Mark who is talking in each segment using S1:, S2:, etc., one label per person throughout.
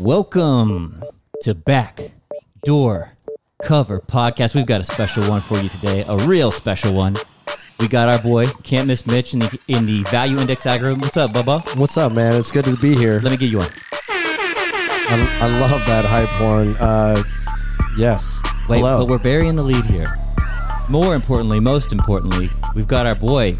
S1: Welcome to Back Door Cover Podcast. We've got a special one for you today, a real special one. We got our boy Can't Miss Mitch in the in the Value Index algorithm. What's up, Bubba?
S2: What's up, man? It's good to be here.
S1: Let me get you one.
S2: I, I love that hype horn. Uh, yes.
S1: Wait,
S2: Hello.
S1: but we're burying the lead here. More importantly, most importantly, we've got our boy,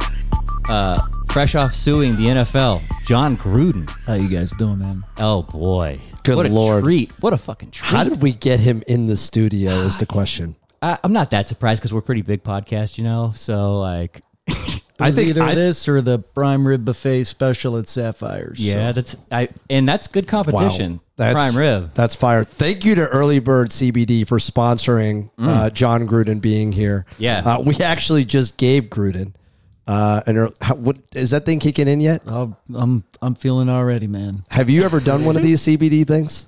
S1: uh, fresh off suing the NFL, Jon Gruden.
S3: How you guys doing, man?
S1: Oh boy,
S2: Good
S1: what a
S2: Lord.
S1: treat! What a fucking treat!
S2: How did we get him in the studio? Is the question.
S1: I, I'm not that surprised because we're a pretty big podcast, you know. So like,
S3: I
S2: I think
S3: either
S2: I-
S3: this or the prime rib buffet special at Sapphires.
S1: yeah,
S3: so.
S1: that's I, and that's good competition.
S2: That's
S1: Prime rib.
S2: That's fire. Thank you to Early Bird CBD for sponsoring uh, Jon Gruden being here.
S1: Mm. Yeah.
S2: Uh, we actually just gave Gruden. Uh, an ear- how, what is that thing kicking in yet?
S3: I'll, I'm I'm feeling already, man.
S2: Have you ever done one of these CBD things?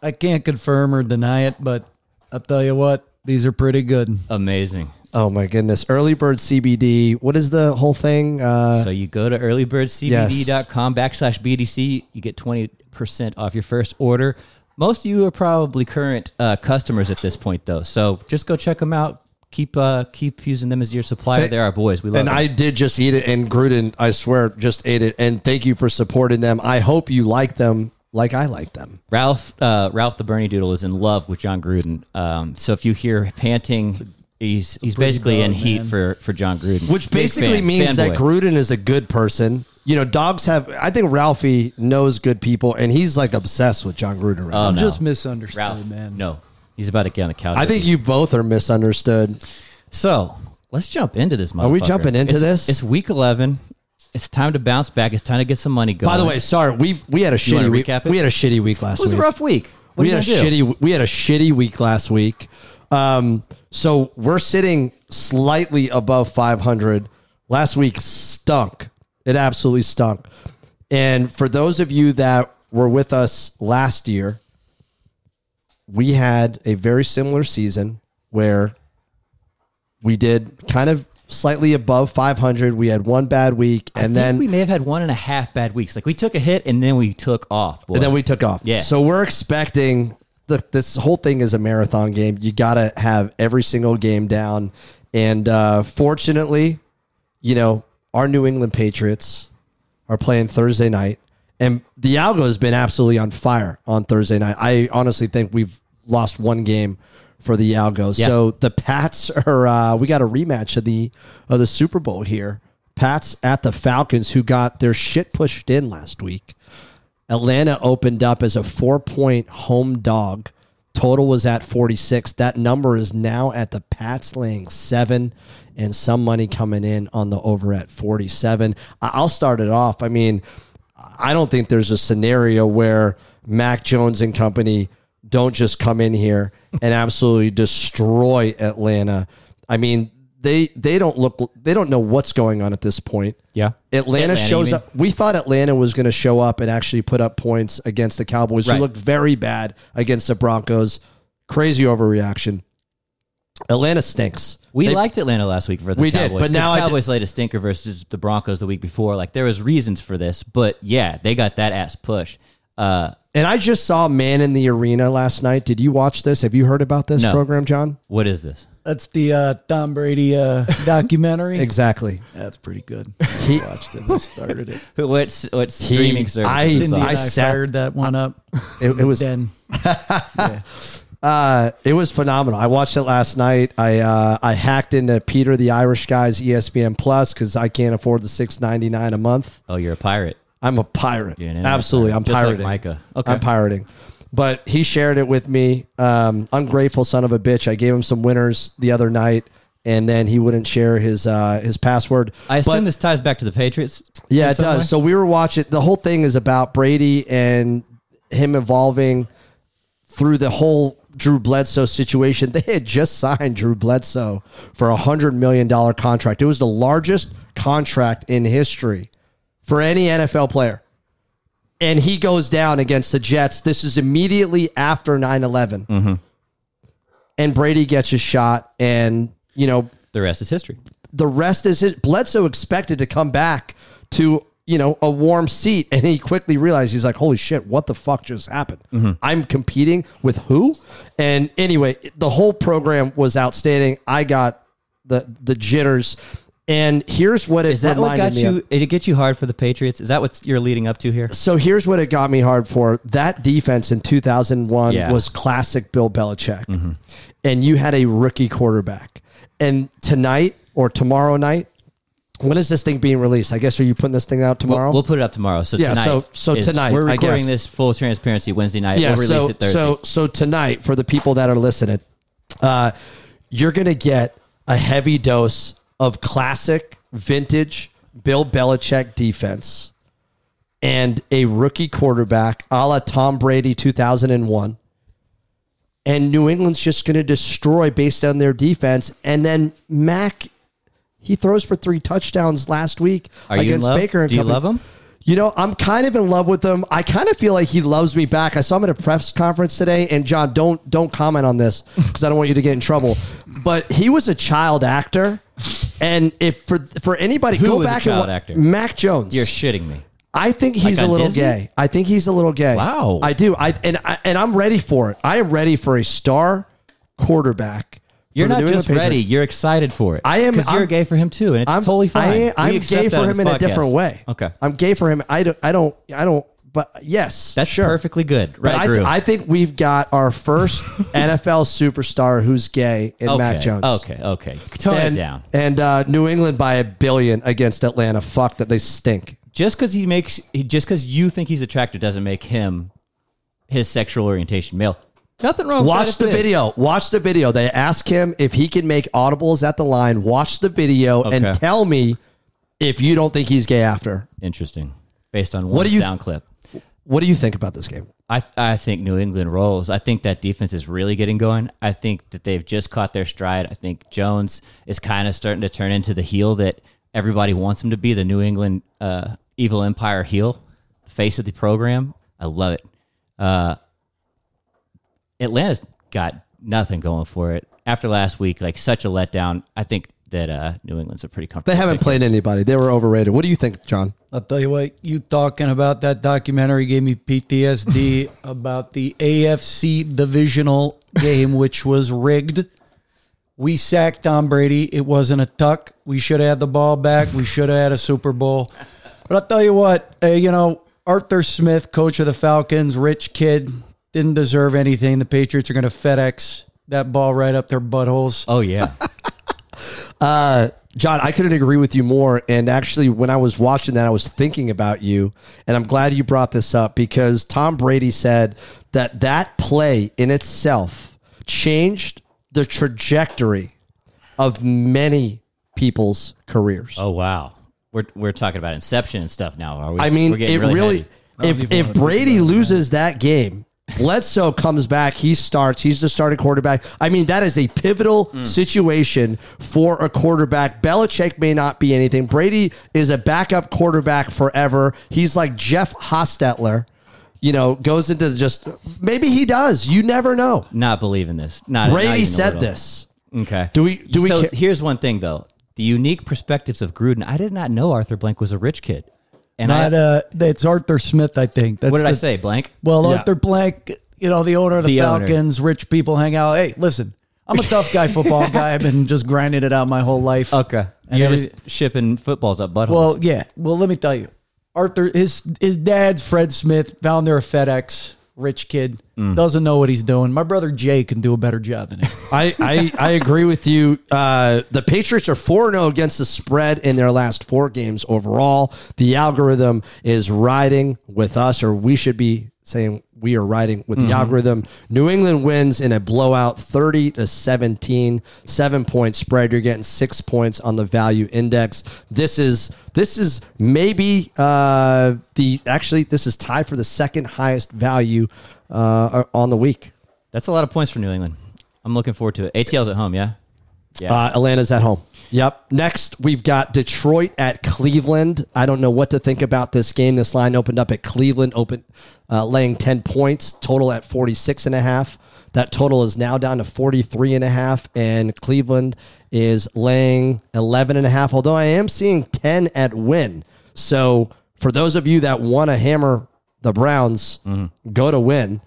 S3: I can't confirm or deny it, but I'll tell you what, these are pretty good.
S1: Amazing.
S2: Oh my goodness! Early Bird CBD. What is the whole thing? Uh,
S1: So you go to earlybirdcbd.com backslash BDC. You get 20% off your first order. Most of you are probably current uh, customers at this point, though. So just go check them out. Keep uh, keep using them as your supplier.
S2: They-
S1: They're our boys. We love
S2: and
S1: them.
S2: I did just eat it, and Gruden, I swear, just ate it. And thank you for supporting them. I hope you like them like I like them.
S1: Ralph uh, Ralph the Bernedoodle is in love with Jon Gruden. Um, so if you hear panting, he's he's basically in
S3: dog,
S1: heat
S3: man.
S1: for for Jon Gruden,
S2: Which basically
S1: fan,
S2: means that
S1: fanboy.
S2: Gruden is a good person. You know, dogs have. I think Ralphie knows good people, and he's like obsessed with Jon Gruden right
S1: Oh,
S2: now.
S3: I'm
S1: no.
S3: just misunderstood,
S1: Ralph,
S3: man.
S1: no, he's about to get on the couch.
S2: I think
S1: you.
S2: you both are misunderstood.
S1: So let's jump into this.
S2: Are we jumping into
S1: It's-
S2: this?
S1: It's week eleven. It's time to bounce back. It's time to get some money going.
S2: By the way, sorry we we had a
S1: wanna
S2: shitty week.
S1: recap it?
S2: We had a shitty week last week.
S1: it was
S2: week.
S1: a rough week. What
S2: we
S1: are
S2: had a
S1: you gonna do?
S2: shitty we had a shitty week last week. Um, so we're sitting slightly above 500. Last week stunk. It absolutely stunk. And for those of you that were with us last year, we had a very similar season where we did kind of slightly above 500. We had one bad week,
S1: I
S2: and
S1: think
S2: then
S1: we may have had one and a half bad weeks. Like we took a hit and then we took off. boy.
S2: and then we took off.
S1: Yeah.
S2: So we're expecting look, this whole thing is a marathon game. You got to have every single game down. And uh, fortunately, you know, our New England Patriots are playing Thursday night. And the algo has been absolutely on fire on Thursday night. I honestly think we've lost one game for the algo.
S1: Yeah.
S2: So the Pats are uh, we got a rematch of the of the Super Bowl here. Pats at the Falcons who got their shit pushed in last week. Atlanta opened up as a four point home dog. Total was at 46. That number is now at the Pats laying seven and some money coming in on the over at 47. I- I'll start it off. I mean, I don't think there's a scenario where Mac Jones and company don't just come in here and absolutely destroy Atlanta. I mean, they they don't look they don't know what's going on at this point.
S1: yeah.
S2: Atlanta,
S1: Atlanta,
S2: shows up. We thought Atlanta was going to show up and actually put up points against the Cowboys,
S1: Right.
S2: who looked very bad against the Broncos. Crazy overreaction. Atlanta stinks.
S1: We
S2: They-
S1: liked Atlanta last week for the
S2: We did,
S1: Cowboys.
S2: but now I did-
S1: Cowboys laid a stinker versus the Broncos the week before. Like there was reasons for this, but yeah, they got that ass push. Uh,
S2: And I just saw Man in the Arena last night. Did you watch this? Have you heard about this
S1: No.
S2: program, John?
S1: what is this?
S3: That's the uh, Tom Brady uh, documentary.
S2: Exactly.
S3: That's pretty good. I watched it. I started it.
S1: What's what streaming service?
S2: I-
S1: is this
S3: Cindy I,
S2: sat-
S3: fired that one up.
S2: It, it was
S3: Then
S2: uh, it was phenomenal. I watched it last night. I uh, I hacked into Peter the Irish guy's ESPN Plus because I can't afford the six ninety nine a month.
S1: oh, you're a pirate.
S2: I'm a pirate.
S1: You're an internet
S2: Absolutely. I'm
S1: Just like
S2: pirating.
S1: Micah. Okay.
S2: I'm pirating. But he shared it with me. Um, ungrateful son of a bitch. I gave him some winners the other night, and then he wouldn't share his uh, his password.
S1: I assume
S2: But-
S1: this ties back to the Patriots.
S2: yeah, it
S1: some
S2: does.
S1: way?
S2: So we were watching. The whole thing is about Brady and him evolving through the whole Drew Bledsoe situation. They had just signed Drew Bledsoe for a hundred million dollar contract. It was the largest contract in history for any NFL player. And he goes down against the Jets. This is immediately after 9 11. And Brady gets a shot. And, you know,
S1: the rest is history.
S2: the rest is his. Bledsoe expected to come back to you know, a warm seat. And he quickly realized he's like, holy shit, what the fuck just happened?
S1: Mm-hmm.
S2: I'm competing with who? And anyway, the whole program was outstanding. I got the the jitters. And here's what it
S1: Is that what
S2: reminded
S1: got
S2: me
S1: you?
S2: of.
S1: Did it get you hard for the Patriots? Is that what you're leading up to here?
S2: So here's what it got me hard for. That defense in 2001
S1: Yeah. Mm-hmm.
S2: was classic Bill Belichick. And you had a rookie quarterback. And tonight or tomorrow night, when is this thing being released? I guess are you putting this thing out tomorrow?
S1: We'll, we'll put it up tomorrow. So
S2: Yeah,
S1: tonight.
S2: so- so
S1: is-
S2: tonight,
S1: we're recording this full transparency Wednesday night.
S2: yeah,
S1: we'll release
S2: so
S1: it Thursday.
S2: so so tonight for the people that are listening, uh, you're gonna get a heavy dose of classic vintage Bill Belichick defense and a rookie quarterback, a la Tom Brady 2001. And New England's just going to destroy based on their defense. And then Mac, he throws for three touchdowns last week
S1: Are you in
S2: against
S1: love?
S2: Baker and
S1: Do you
S2: company.
S1: love him?
S2: You know, I'm kind of in love with him. I kind of feel like he loves me back. I saw him at a press conference today, and John, don't don't comment on this because I don't want you to get in trouble. But he was a child actor, and if for for anybody,
S1: Who
S2: go
S1: was a
S2: back
S1: child
S2: and wa-
S1: actor?
S2: Mac Jones.
S1: You're shitting me.
S2: I think he's
S1: Like
S2: a
S1: on
S2: little
S1: Disney?
S2: gay. I think he's a little gay.
S1: Wow.
S2: I do. I and I, and I'm ready for it. I am ready for a star quarterback.
S1: You're not just ready. You're excited for it.
S2: I am-
S1: because you're
S2: I'm-
S1: gay for him too, and it's
S2: I'm
S1: totally fine.
S2: I, I'm gay for him in a different way.
S1: Okay,
S2: I'm gay for him. I don't. I don't. I don't. But yes,
S1: that's
S2: sure.
S1: perfectly good. Right,
S2: But I. I think we've got our first NFL superstar who's gay in
S1: okay.
S2: Mac Jones.
S1: Okay, okay. Tone
S2: and,
S1: it down.
S2: And uh, New England by a billion against Atlanta. Fuck that they stink.
S1: Just because he makes, he, just because you think he's attractive, doesn't make him his sexual orientation male. Nothing wrong. with
S2: Watch
S1: that if
S2: the
S1: it is.
S2: video. Watch the video. They ask him if he can make audibles at the line. Watch the video
S1: Okay.
S2: and tell me if you don't think he's gay after.
S1: Interesting. Based on one
S2: What do you-
S1: sound clip.
S2: What do you think about this game?
S1: I, I think New England rolls. I think that defense is really getting going. I think that they've just caught their stride. I think Jones is kind of starting to turn into the heel that everybody wants him to be the New England uh, evil empire heel, face of the program. I love it. Uh, Atlanta's got nothing going for it. After last week, like such a letdown, I think that uh, New England's a pretty comfortable.
S2: They haven't
S1: pick.
S2: played anybody. They were overrated. What do you think, John?
S3: I'll tell you what, you talking about that documentary gave me PTSD about the AFC divisional game, which was rigged. We sacked Tom Brady. It wasn't a tuck. We should have had the ball back. We should have had a Super Bowl. But I'll tell you what, uh, you know, Arthur Smith, coach of the Falcons, rich kid, didn't deserve anything. The Patriots are going to FedEx that ball right up their buttholes.
S1: Oh yeah,
S2: Uh, John, I couldn't agree with you more. And actually, when I was watching that, I was thinking about you. And I'm glad you brought this up because Tom Brady said that that play in itself changed the trajectory of many people's careers.
S1: oh wow. We're we're talking about Inception and stuff now. Are we?
S2: I mean,
S1: we're
S2: it really,
S1: heavy.
S3: even
S2: if, if Brady
S3: about
S2: loses that game, Bledsoe comes back, he starts, he's the starting quarterback. I mean, that is a pivotal
S1: Hmm.
S2: situation for a quarterback. Belichick may not be anything. Brady is a backup quarterback forever. He's like Jeff Hostetler, you know, goes into just maybe he does. You never know.
S1: not believing this. Not not
S2: Brady
S1: even
S2: said this.
S1: Okay.
S2: Do we- do we
S1: So
S2: ca-
S1: here's one thing though: the unique perspectives of Gruden. I did not know Arthur Blank was a rich kid. And
S3: Not,
S1: I,
S3: uh, it's Arthur Smith, I think. That's
S1: what did I say? Blank.
S3: Well,
S2: Yeah.
S3: Arthur Blank, you know, the owner of the,
S1: The owner.
S3: Falcons, rich people hang out. Hey, listen, I'm a tough guy, football guy. I've been just grinding it out my whole life.
S1: Okay.
S3: And
S1: You're
S3: every-
S1: just shipping footballs up buttholes.
S3: Well, yeah. Well, let me tell you, Arthur, his his dad's Fred Smith, founder of FedEx, rich kid,
S1: Mm.
S3: doesn't know what he's doing. My brother Jay can do a better job than him.
S2: I, I, I agree with you. Uh, the Patriots are 4 0 against the spread in their last four games overall. The algorithm is riding with us, or we should be saying we are riding with the algorithm. New England wins in a blowout 30 to 17, seven point spread. You're getting six points on the value index. This is this is maybe uh, the actually this is tied for the second highest value uh, on the week.
S1: that's a lot of points for New England. I'm looking forward to it. ATL's at home, yeah. Yeah.
S2: Uh, Atlanta's at home. Yep. Next, we've got Detroit at Cleveland. I don't know what to think about this game. This line opened up at Cleveland, open uh, laying 10 points, total at 46 and a half. That total is now down to 43 and a half, and Cleveland is laying 11 and a half, although I am seeing 10 at Wynn. So for those of you that want to hammer the Browns, go to Wynn.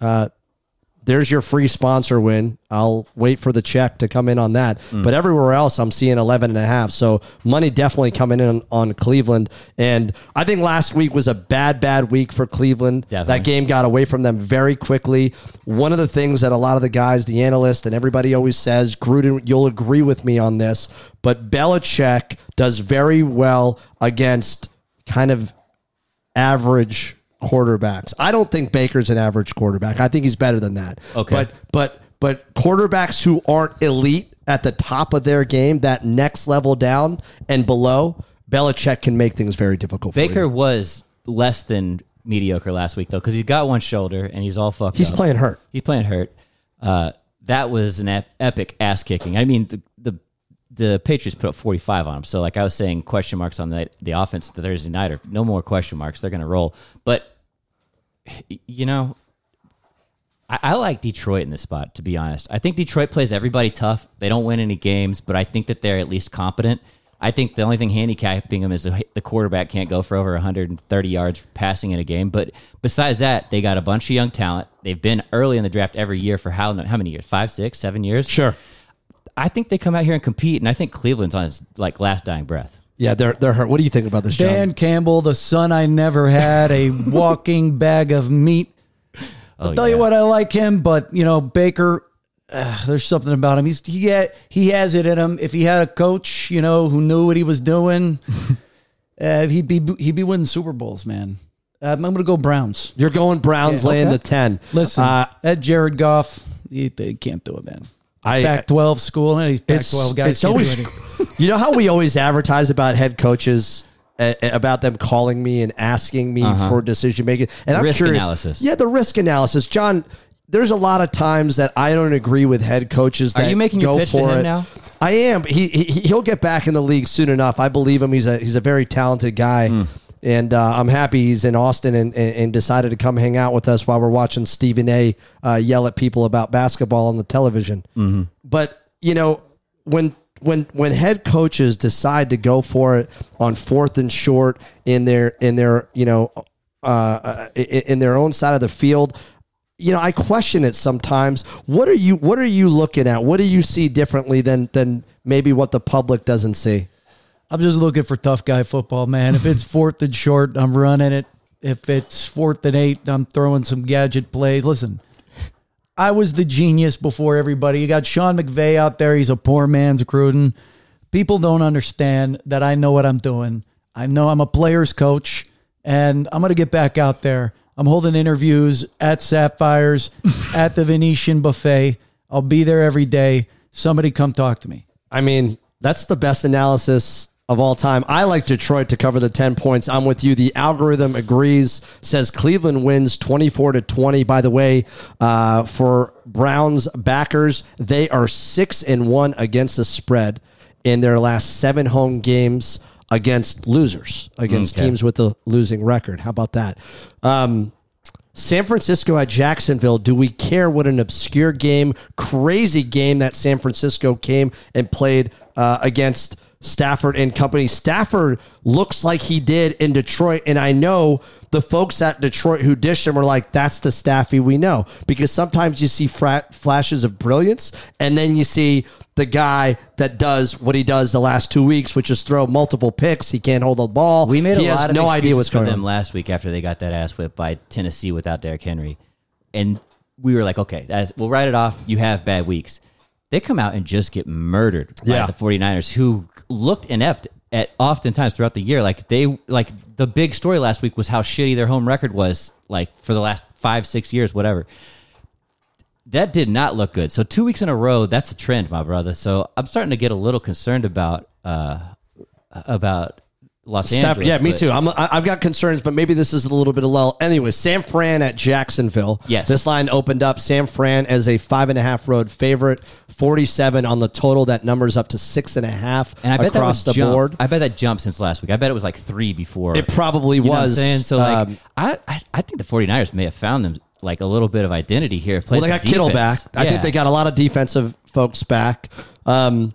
S2: Uh, there's your free sponsor Wynn. I'll wait for the check to come in on that. Mm. But everywhere else, I'm seeing 11 and a half. So money definitely coming in on, on Cleveland. And I think last week was a bad, bad week for Cleveland.
S1: Definitely.
S2: That game got away from them very quickly. One of the things that a lot of the guys, the analysts, and everybody always says, Gruden, you'll agree with me on this, but Belichick does very well against kind of average quarterbacks. I don't think Baker's an average quarterback. I think he's better than that.
S1: Okay.
S2: But but but quarterbacks who aren't elite at the top of their game, that next level down and below, Belichick can make things very difficult for
S1: Baker was less than mediocre last week though, because he's got one shoulder and he's all fucked.
S2: He's
S1: up.
S2: playing hurt.
S1: He's playing hurt. Uh, that was an ep- epic ass kicking. I mean, the, the the Patriots put up 45 on him. So, like I was saying, question marks on the the offense the Thursday nighter. No more question marks. They're going to roll. But you know, I, I like Detroit in this spot. To be honest, I think Detroit plays everybody tough. They don't win any games, but I think that they're at least competent. I think the only thing handicapping them is the, the quarterback can't go for over 130 yards passing in a game. But besides that, they got a bunch of young talent. They've been early in the draft every year for how how many years? Five, six, seven years.
S2: Sure.
S1: I think they come out here and compete, and I think Cleveland's on its like last dying breath.
S2: Yeah, they're they're hurt. What do you think about this, John?
S3: Dan Campbell, the son I never had, a walking bag of meat. I'll
S1: Oh,
S3: tell you what, I like him, but you know Baker. Uh, there's something about him. He's he ha- he has it in him. If he had a coach, you know, who knew what he was doing, uh, he'd be he'd be winning Super Bowls, man. Um, I'm gonna go Browns.
S2: You're going Browns
S3: Yeah,
S2: laying
S3: okay.
S2: the 10.
S3: Listen,
S2: Uh,
S3: that Jared Goff, he, they can't do it, man.
S2: I
S3: Pac 12 school, and he's Pac
S2: it's,
S3: 12 guys.
S2: it's always you know how we always advertise about head coaches uh, about them calling me and asking me for decision making and I'm
S1: Uh-huh. Risk
S2: curious
S1: analysis.
S2: yeah the risk analysis John there's a lot of times that I don't agree with head coaches
S1: Are
S2: that
S1: you making your
S2: go
S1: pitch to
S2: for
S1: him
S2: it
S1: now?
S2: I am he, he he'll get back in the league soon enough I believe him he's a he's a very talented guy
S1: Hmm.
S2: And uh, I'm happy he's in Austin and, and, and decided to come hang out with us while we're watching Stephen A. Uh, yell at people about basketball on the television.
S1: Mm-hmm.
S2: But you know when when when head coaches decide to go for it on fourth and short in their in their you know uh, uh, in, in their own side of the field. You know, I question it sometimes. What are you What are you looking at? What do you see differently than than maybe what the public doesn't see?
S3: I'm just looking for tough guy football, man. If it's fourth and short, I'm running it. If it's fourth and eight, I'm throwing some gadget plays. Listen, I was the genius before everybody. You got Sean McVay out there. He's a poor man's Gruden. People don't understand that I know what I'm doing. I know I'm a player's coach, and I'm going to get back out there. I'm holding interviews at Sapphires, at the Venetian Buffet. I'll be there every day. Somebody come talk to me.
S2: I mean, that's the best analysis of all time. I like Detroit to cover the 10 points. I'm with you. The algorithm agrees, says Cleveland wins 24 to 20. By the way, uh, for Browns backers, they are 6 and 1 against the spread in their last 7 home games against losers, against
S1: Okay.
S2: teams with a losing record. How about that? Um, San Francisco at Jacksonville. Do we care what an obscure game, crazy game that San Francisco came and played uh, against Stafford and company? Stafford looks like he did in Detroit, and I know the folks at Detroit who dished him were like, "That's the Staffy we know." Because sometimes you see fra- flashes of brilliance, and then you see the guy that does what he does the last two weeks, which is throw multiple picks. He can't hold the ball.
S1: We made
S2: he
S1: a
S2: has
S1: lot of
S2: no idea what's
S1: for
S2: going
S1: them
S2: on.
S1: last week after they got that ass whipped by Tennessee without Derrick Henry, and we were like, okay, we'll write it off. You have bad weeks. They come out and just get murdered
S2: Yeah.
S1: by the 49ers, who looked inept at oftentimes throughout the year. Like they like the big story last week was how shitty their home record was, like for the last five six years, whatever. That did not look good. So two weeks in a row, that's a trend, my brother. So I'm starting to get a little concerned about uh about Los
S2: Stafford,
S1: Angeles.
S2: yeah, me
S1: but-
S2: too. I'm, I- I've got concerns, but maybe this is a little bit of lull. Anyway, San Fran at Jacksonville.
S1: Yes.
S2: This line opened up San Fran as a five and a half road favorite, 47 on the total. That number's up to six and a half
S1: And I bet
S2: across
S1: that
S2: the
S1: jump.
S2: board.
S1: I bet that jumped since last week. I bet it was like three before.
S2: It probably
S1: You know what I'm
S2: was.
S1: saying? So like,
S2: Um,
S1: I, I I think the 49ers may have found them like a little bit of identity here.
S2: well, they got Kittle back.
S1: defense.
S2: I think they got a lot of defensive folks back. Um,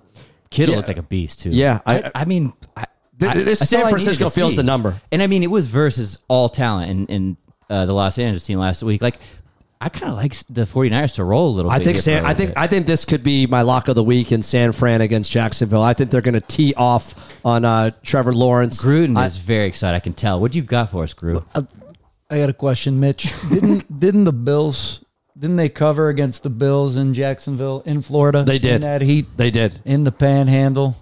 S1: Kittle
S2: yeah.
S1: looks like a beast too.
S2: Yeah,
S1: I,
S2: I-
S1: I, mean, I, I-
S2: this
S1: that's
S2: San Francisco feels
S1: see.
S2: the number.
S1: And I mean, it was versus all talent in, in uh, the Los Angeles team last week. Like, I kind of like the 49ers to roll a little
S2: I
S1: bit.
S2: think
S1: here for a
S2: San, I think
S1: bit.
S2: I think this could be my lock of the week in San Fran against Jacksonville. I think they're going to tee off on uh, Trevor Lawrence.
S1: Gruden
S2: I-
S1: is very excited. I can tell. What do you got for us, Gru?
S3: I got a question, Mitch. Didn't didn't the Bills didn't they cover against the Bills in Jacksonville in Florida?
S2: They did.
S3: in that heat
S2: they did.
S3: in the Panhandle,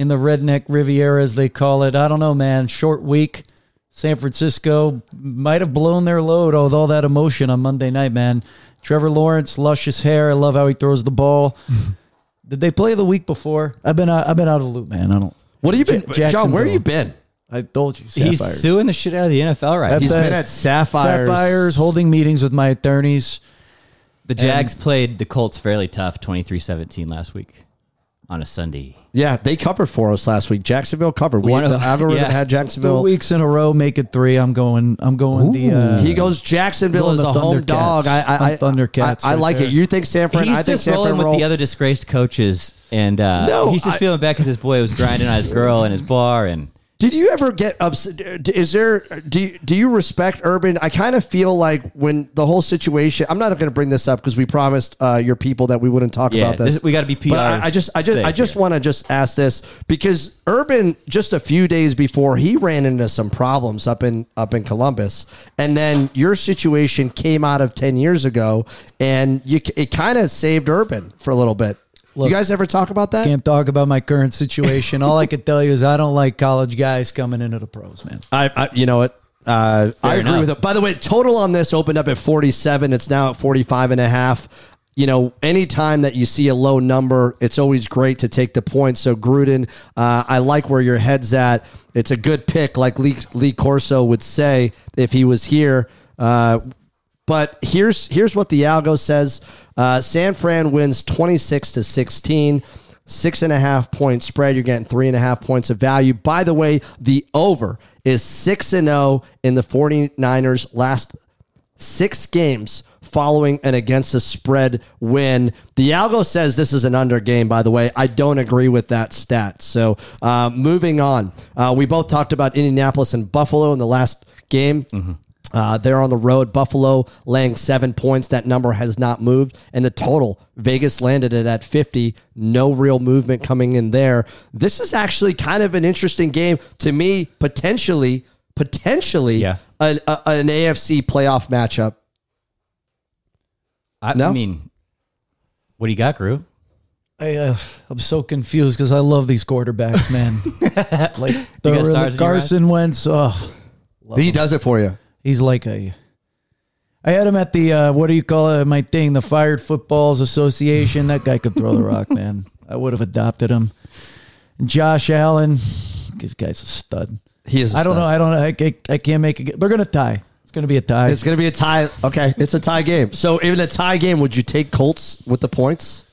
S3: in the Redneck Riviera as they call it. I don't know, man. Short week. San Francisco might have blown their load with all that emotion on Monday night, man. Trevor Lawrence, luscious hair. I love how he throws the ball. Did they play the week before? I've been out, I've been out of the loop, man. I don't.
S2: What have you been,
S3: Ja-
S2: John? Where have you been?
S3: I told you,
S1: He's suing the shit out of the NFL right
S3: At
S1: now.
S2: He's
S3: the-
S2: been at Sapphires.
S3: Sapphires, holding meetings with my attorneys.
S1: The Jags played the Colts fairly tough, 23-17 last week on a Sunday.
S2: Yeah, they covered for us last week. Jacksonville covered. We,
S1: One of
S2: the
S1: the-
S2: algorithm
S1: yeah.
S2: had
S3: Two
S2: Jacksonville.
S3: weeks in a row, make it three. I'm going. I'm going the. Uh,
S2: he goes Jacksonville
S3: going
S2: as
S3: the
S2: a home dog. I, I, I
S3: Thundercats
S2: I, I
S3: right
S2: like
S3: there.
S2: it. You think San Fran?
S1: He's
S2: I think
S1: just
S2: San
S1: rolling
S2: Fran
S1: with
S2: roll.
S1: the other disgraced coaches, and uh,
S2: No,
S1: he's just
S2: I-
S1: feeling bad because his boy was grinding on his girl in his bar, and
S2: Did you ever get upset? Is there do you, do you respect Urban? I kind of feel like when the whole situation. I'm not going to bring this up because we promised uh, your people that we wouldn't talk
S1: Yeah,
S2: about this.
S1: this- we gotta be
S2: But I, I just I just I just
S1: here.
S2: want to just ask this because Urban just a few days before he ran into some problems up in up in Columbus, and then your situation came out of ten years ago, and you it kind of saved Urban for a little bit.
S3: Look,
S2: you guys ever talk about that?
S3: Can't talk about my current situation. All I can tell you is I don't like college guys coming into the pros, man.
S2: I, I you know what? Uh, I agree
S1: enough.
S2: with it. By the way, total on this opened up at 47. It's now at 45 and a half. You know, anytime that you see a low number, it's always great to take the points. So Gruden, uh, I like where your head's at. It's a good pick, like Lee, Lee Corso would say if he was here. Uh, but here's here's what the algo says: uh, San Fran wins 26 to 16. Six and a half point spread. You're getting three and a half points of value. By the way, the over is 6 and 0 in the 49ers last six games following an against the spread win. The algo says this is an under game, by the way. I don't agree with that stat. So uh, moving on. Uh, we both talked about Indianapolis and Buffalo in the last game. Uh, they're on the road. Buffalo laying seven points. That number has not moved. And the total, Vegas landed it at 50. No real movement coming in there. This is actually kind of an interesting game to me, potentially, potentially
S1: Yeah.
S2: an, a, an AFC playoff matchup.
S1: I,
S2: No?
S1: I mean, what do you got, Gru?
S3: I, uh, I'm so confused because I love these quarterbacks, man. like the,
S1: got stars
S3: the Carson Wentz. Oh,
S2: He does it for you.
S3: He's like a. I had him at the uh, what do you call it? My thing, the Fired Footballs Association. That guy could throw the rock, man. I would have adopted him. Josh Allen, this guy's a stud.
S2: He is.
S3: I don't know. I don't. I, I, I can't make it. They're gonna tie. It's gonna be a tie.
S2: It's going to be a tie. Okay, it's a tie game. So in a tie game, would you take Colts with the points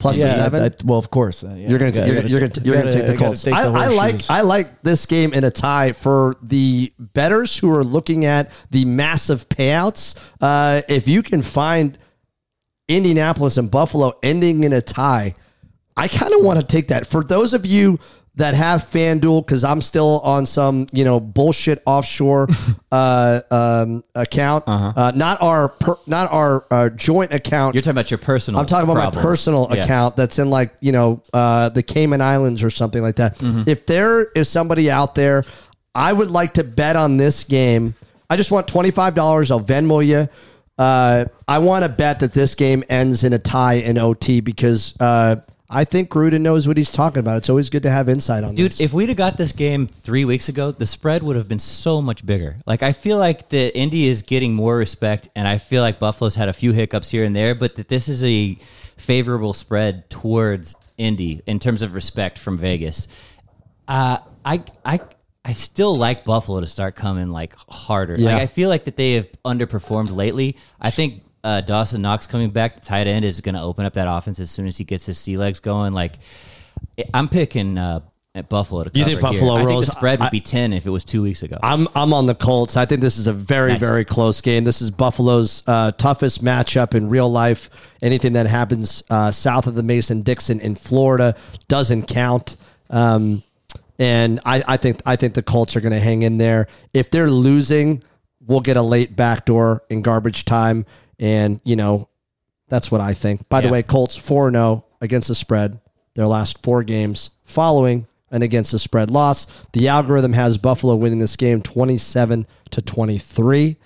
S2: plus the
S3: yeah.
S2: seven?
S3: I- well, of course. uh, yeah.
S2: You're gonna
S3: I
S2: you're,
S3: gotta-
S2: you're gonna you're
S3: I
S2: gonna take the
S3: gotta- I
S2: Colts.
S3: gotta
S2: I,
S3: take the
S2: I like. I like this game in a tie for the betters who are looking at the massive payouts. Uh, if you can find Indianapolis and Buffalo ending in a tie, I kind of want to take that. For those of you that have FanDuel, because I'm still on some you know bullshit offshore uh, um, account, uh not our per, not our uh, joint account.
S1: You're talking about your personal.
S2: I'm talking about my personal
S1: Yeah.
S2: account that's in like you know uh, the Cayman Islands or something like that.
S1: Mm-hmm.
S2: If there is somebody out there, I would like to bet on this game. I just want twenty five dollars. I'll Venmo you. Uh, I want to bet that this game ends in a tie in OT because uh, I think Gruden knows what he's talking about. It's always good to have insight on this.
S1: Dude,
S2: this.
S1: if we'd have got this game three weeks ago, the spread would have been so much bigger. Like I feel like that Indy is getting more respect, and I feel like Buffalo's had a few hiccups here and there, but that this is a favorable spread towards Indy in terms of respect from Vegas. Uh, I I I still like Buffalo to start coming like harder.
S2: Yeah.
S1: Like I feel like that they have underperformed lately. I think uh, Dawson Knox coming back, the tight end, is going to open up that offense as soon as he gets his sea legs going. Like I'm picking uh, at Buffalo to cover
S2: You think
S1: here.
S2: Buffalo
S1: I think
S2: rolls?
S1: the spread would
S2: I-
S1: be ten if it was two weeks ago.
S2: I'm I'm on the Colts. I think this is a very
S1: Nice.
S2: very close game. This is Buffalo's uh, toughest matchup in real life. Anything that happens uh, south of the Mason Dixon in Florida doesn't count. Um, and I, I think I think the Colts are going to hang in there. If they're losing, we'll get a late backdoor in garbage time, and you know that's what I think. By the way, Colts 4 0 against the spread. Their last four games following and against the spread loss. The algorithm has Buffalo winning this game twenty seven to twenty three.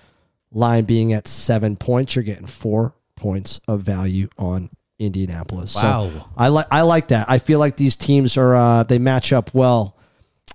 S2: Line being at seven points, you're getting four points of value on Indianapolis.
S1: Wow.
S2: So I like I like that. I feel like these teams are uh, they match up well.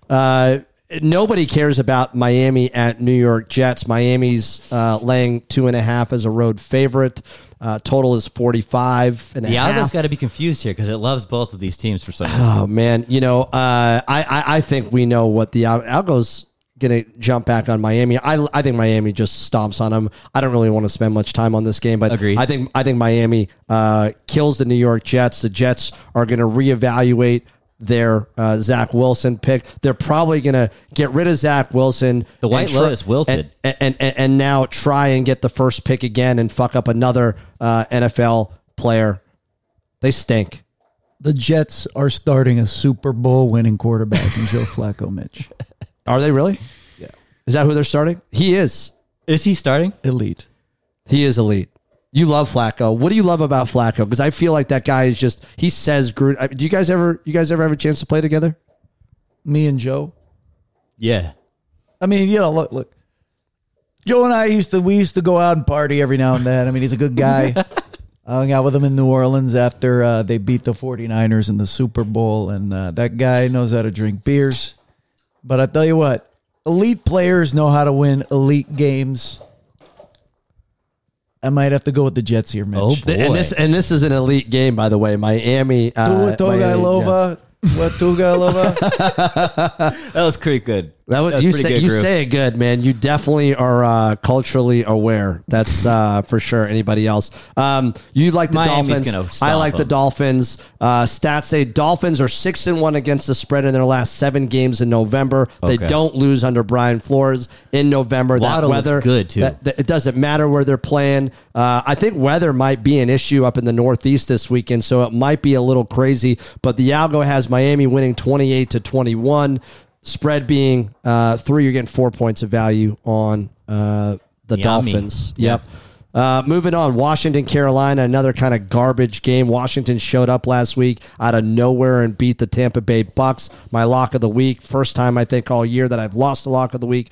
S2: Uh, nobody cares about Miami at New York Jets. Miami's uh, laying two and a half as a road favorite. Uh, total is 45 and a
S1: The
S2: half.
S1: Algo's got to be confused here because it loves both of these teams for some reason.
S2: Oh man, you know, uh, I, I I think we know what the Al- Algo's gonna jump back on Miami. I I think Miami just stomps on them. I don't really want to spend much time on this game, but
S1: Agreed.
S2: I think I think Miami uh, kills the New York Jets. The Jets are gonna reevaluate their uh, Zach Wilson pick. They're probably gonna get rid of Zach Wilson.
S1: The White
S2: and try-
S1: Lotus wilted.
S2: and, and, and and now try and get the first pick again and fuck up another uh, NFL player. They stink.
S3: The Jets are starting a Super Bowl winning quarterback in Joe Flacco, Mitch.
S2: Are they really?
S3: Yeah.
S2: Is that who they're starting? He is.
S1: Is he starting?
S3: Elite.
S2: He is elite. You love Flacco. What do you love about Flacco? Because I feel like that guy is just. He says, "Groot." I- Do you guys ever? You guys ever have a chance to play together?
S3: Me and Joe.
S1: Yeah.
S3: I mean, you know, look, look. Joe and I used to we used to go out and party every now and then. I mean, he's a good guy. I hung out with him in New Orleans after uh, they beat the 49ers in the Super Bowl, and uh, that guy knows how to drink beers. But I tell you what, elite players know how to win elite games. I might have to go with the Jets here, Mitch.
S1: Oh,
S2: Th- And this and this is an elite game, by the way. Miami. Uh,
S3: Tu
S2: Miami
S3: Tugalova. What Tugalova?
S1: That was pretty good.
S2: That was, you say
S1: good,
S2: you
S1: Gru.
S2: say it good, man. You definitely are uh, culturally aware. That's uh, for sure. Anybody else? Um, you like the
S1: Miami's
S2: Dolphins? I like the. Dolphins. Uh, stats say Dolphins are six and one against the spread in their last seven games in November. They don't lose under Brian Flores in November.
S1: Waddle
S2: that weather
S1: good, too.
S2: that- that- it doesn't matter where they're playing. Uh, I think weather might be an issue up in the Northeast this weekend, so it might be a little crazy. But the Algo has Miami winning twenty eight to twenty one. Spread being uh, three, you're getting four points of value on uh, the
S1: Yummy.
S2: Dolphins. Yep. Uh, moving on, Washington, Carolina, another kind of garbage game. Washington showed up last week out of nowhere and beat the Tampa Bay Bucks. My lock of the week, first time I think all year that I've lost a lock of the week.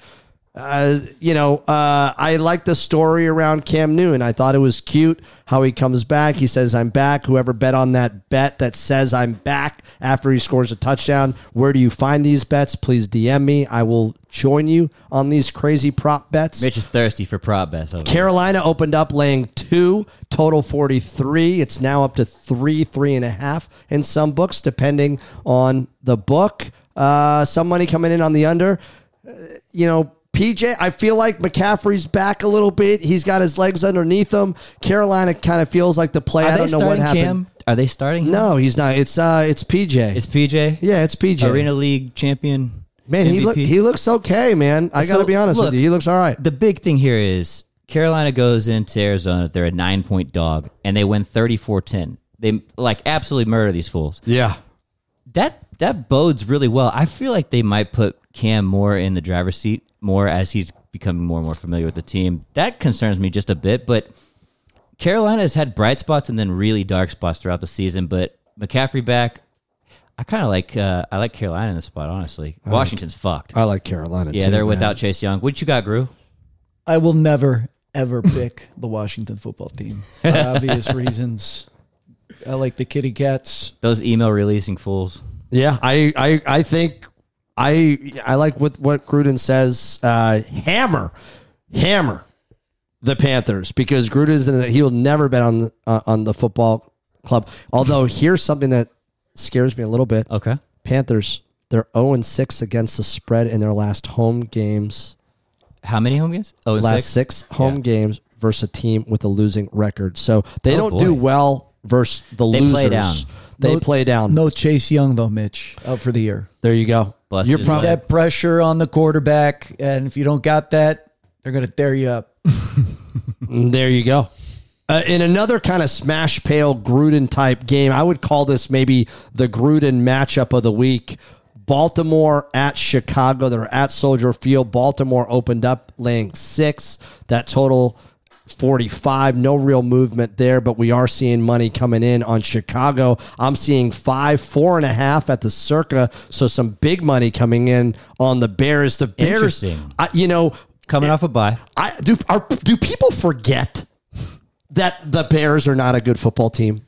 S2: Uh, you know, uh, I like the story around Cam Newton. I thought it was cute how he comes back. He says, I'm back. Whoever bet on that bet that says I'm back after he scores a touchdown, where do you find these bets? Please DM me. I will join you on these crazy prop bets.
S1: Mitch is thirsty for prop bets.
S2: Carolina opened up laying two, total 43. It's now up to three, three and a half in some books, depending on the book. Uh, some money coming in on the under. Uh, you know, PJ, I feel like McCaffrey's back a little bit. He's got his legs underneath him. Carolina kind of feels like the play.
S1: Are
S2: I don't know what happened.
S1: Cam? Are they starting? him?
S2: No, he's not. It's uh, it's PJ.
S1: It's PJ.
S2: yeah, it's PJ.
S1: Arena League champion.
S2: man, he look he looks okay, man. I got to be honest with you. He looks all right.
S1: the big thing here is Carolina goes into Arizona. They're a nine point dog and they win 34 10. They like absolutely murder these fools.
S2: Yeah.
S1: That that bodes really well. I feel like they might put Cam more in the driver's seat more as he's becoming more and more familiar with the team. That concerns me just a bit, but Carolina has had bright spots and then really dark spots throughout the season. But McCaffrey back, I kind of like uh, I like Carolina in this spot. Honestly, Washington's fucked.
S2: I like Carolina.
S1: Yeah,
S2: too,
S1: they're
S2: man.
S1: without Chase Young. What you got, Gru?
S3: I will never ever pick the Washington football team for obvious reasons. I like the kitty cats.
S1: Those email releasing fools.
S2: Yeah, I, I, I think I, I like what what Gruden says. Uh, hammer, hammer, the Panthers because Gruden's in the, he'll never bet on the, uh, on the football club. Although here's something that scares me a little bit.
S1: Okay.
S2: Panthers they're zero and six against the spread in their last home games.
S1: How many home games? Oh,
S2: last
S1: six.
S2: six, home
S1: Yeah.
S2: games versus a team with a losing record. So they
S1: Oh,
S2: don't do well versus the
S1: They
S2: losers.
S1: play down.
S2: They
S3: No-
S2: play down.
S3: No Chase Young though, Mitch, out for the year.
S2: There you go.
S1: Busted
S2: You're
S1: his
S2: probably
S1: leg.
S3: That pressure on the quarterback, and if you don't got that, they're gonna tear you up.
S2: There you go. Uh, in another kind of smash pale Gruden type game, I would call this maybe the Gruden matchup of the week. Baltimore at Chicago. They're at Soldier Field. Baltimore opened up laying six. That total 45. No real movement there, but we are seeing money coming in on Chicago. I'm seeing five, four and a half at the circa. So some big money coming in on the Bears. The Bears,
S1: Interesting.
S2: I, you know,
S1: Coming off a bye.
S2: I do. Are, do people forget that the Bears are not a good football team?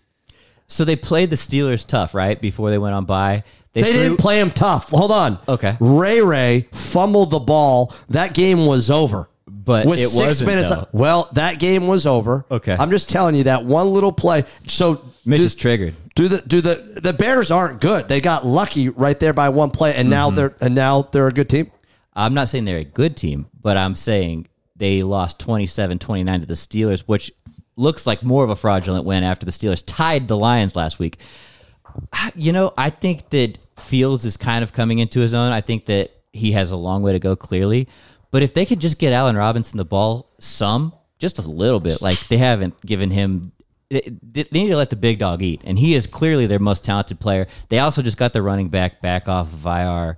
S1: So they played the Steelers tough, right? Before they went on bye.
S2: They
S1: threw-
S2: didn't play him tough. Hold on.
S1: Okay.
S2: Ray Ray fumbled the ball. That game was over.
S1: But
S2: with
S1: it
S2: six
S1: wasn't,
S2: minutes,
S1: though.
S2: well, that game was over.
S1: Okay.
S2: I'm just telling you that one little play. So
S1: Mitch
S2: do,
S1: is triggered.
S2: do the do the the Bears aren't good. They got lucky right there by one play, and
S1: Mm-hmm.
S2: now they're and now they're a good team.
S1: I'm not saying they're a good team, but I'm saying they lost 27 29 to the Steelers, which looks like more of a fraudulent win after the Steelers tied the Lions last week. You know, I think that Fields is kind of coming into his own. I think that he has a long way to go, clearly. But if they could just get Allen Robinson the ball some, just a little bit, like they haven't given him. They need to let the big dog eat, and he is clearly their most talented player. They also just got the running back back off of IR.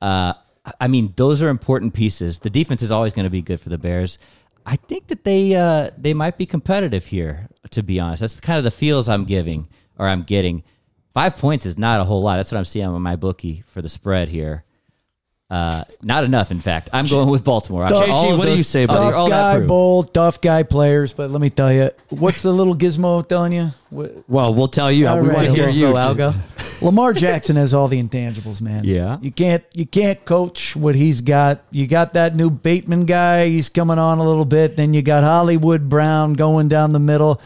S1: Uh, I mean, those are important pieces. The defense is always going to be good for the Bears. I think that they uh, they might be competitive here. To be honest, that's kind of the feels I'm giving or I'm getting. Five points is not a whole lot. That's what I'm seeing on my bookie for the spread here. Uh, not enough, in fact. I'm going with Baltimore. I-
S2: JG,
S1: all of
S2: what do
S1: those-
S2: you say,
S1: all-
S2: buddy?
S1: all
S3: Tough
S1: that
S3: guy,
S1: proof.
S3: bold, tough guy players. But let me tell you, what's the little gizmo telling you? What,
S2: Well, we'll tell you.
S3: All
S2: we
S3: right.
S2: want to hear you.
S1: Algo.
S3: Lamar Jackson has all the intangibles, man.
S1: Yeah.
S3: you can't you can't coach what he's got. You got that new Bateman guy. He's coming on a little bit. Then you got Hollywood Brown going down the middle.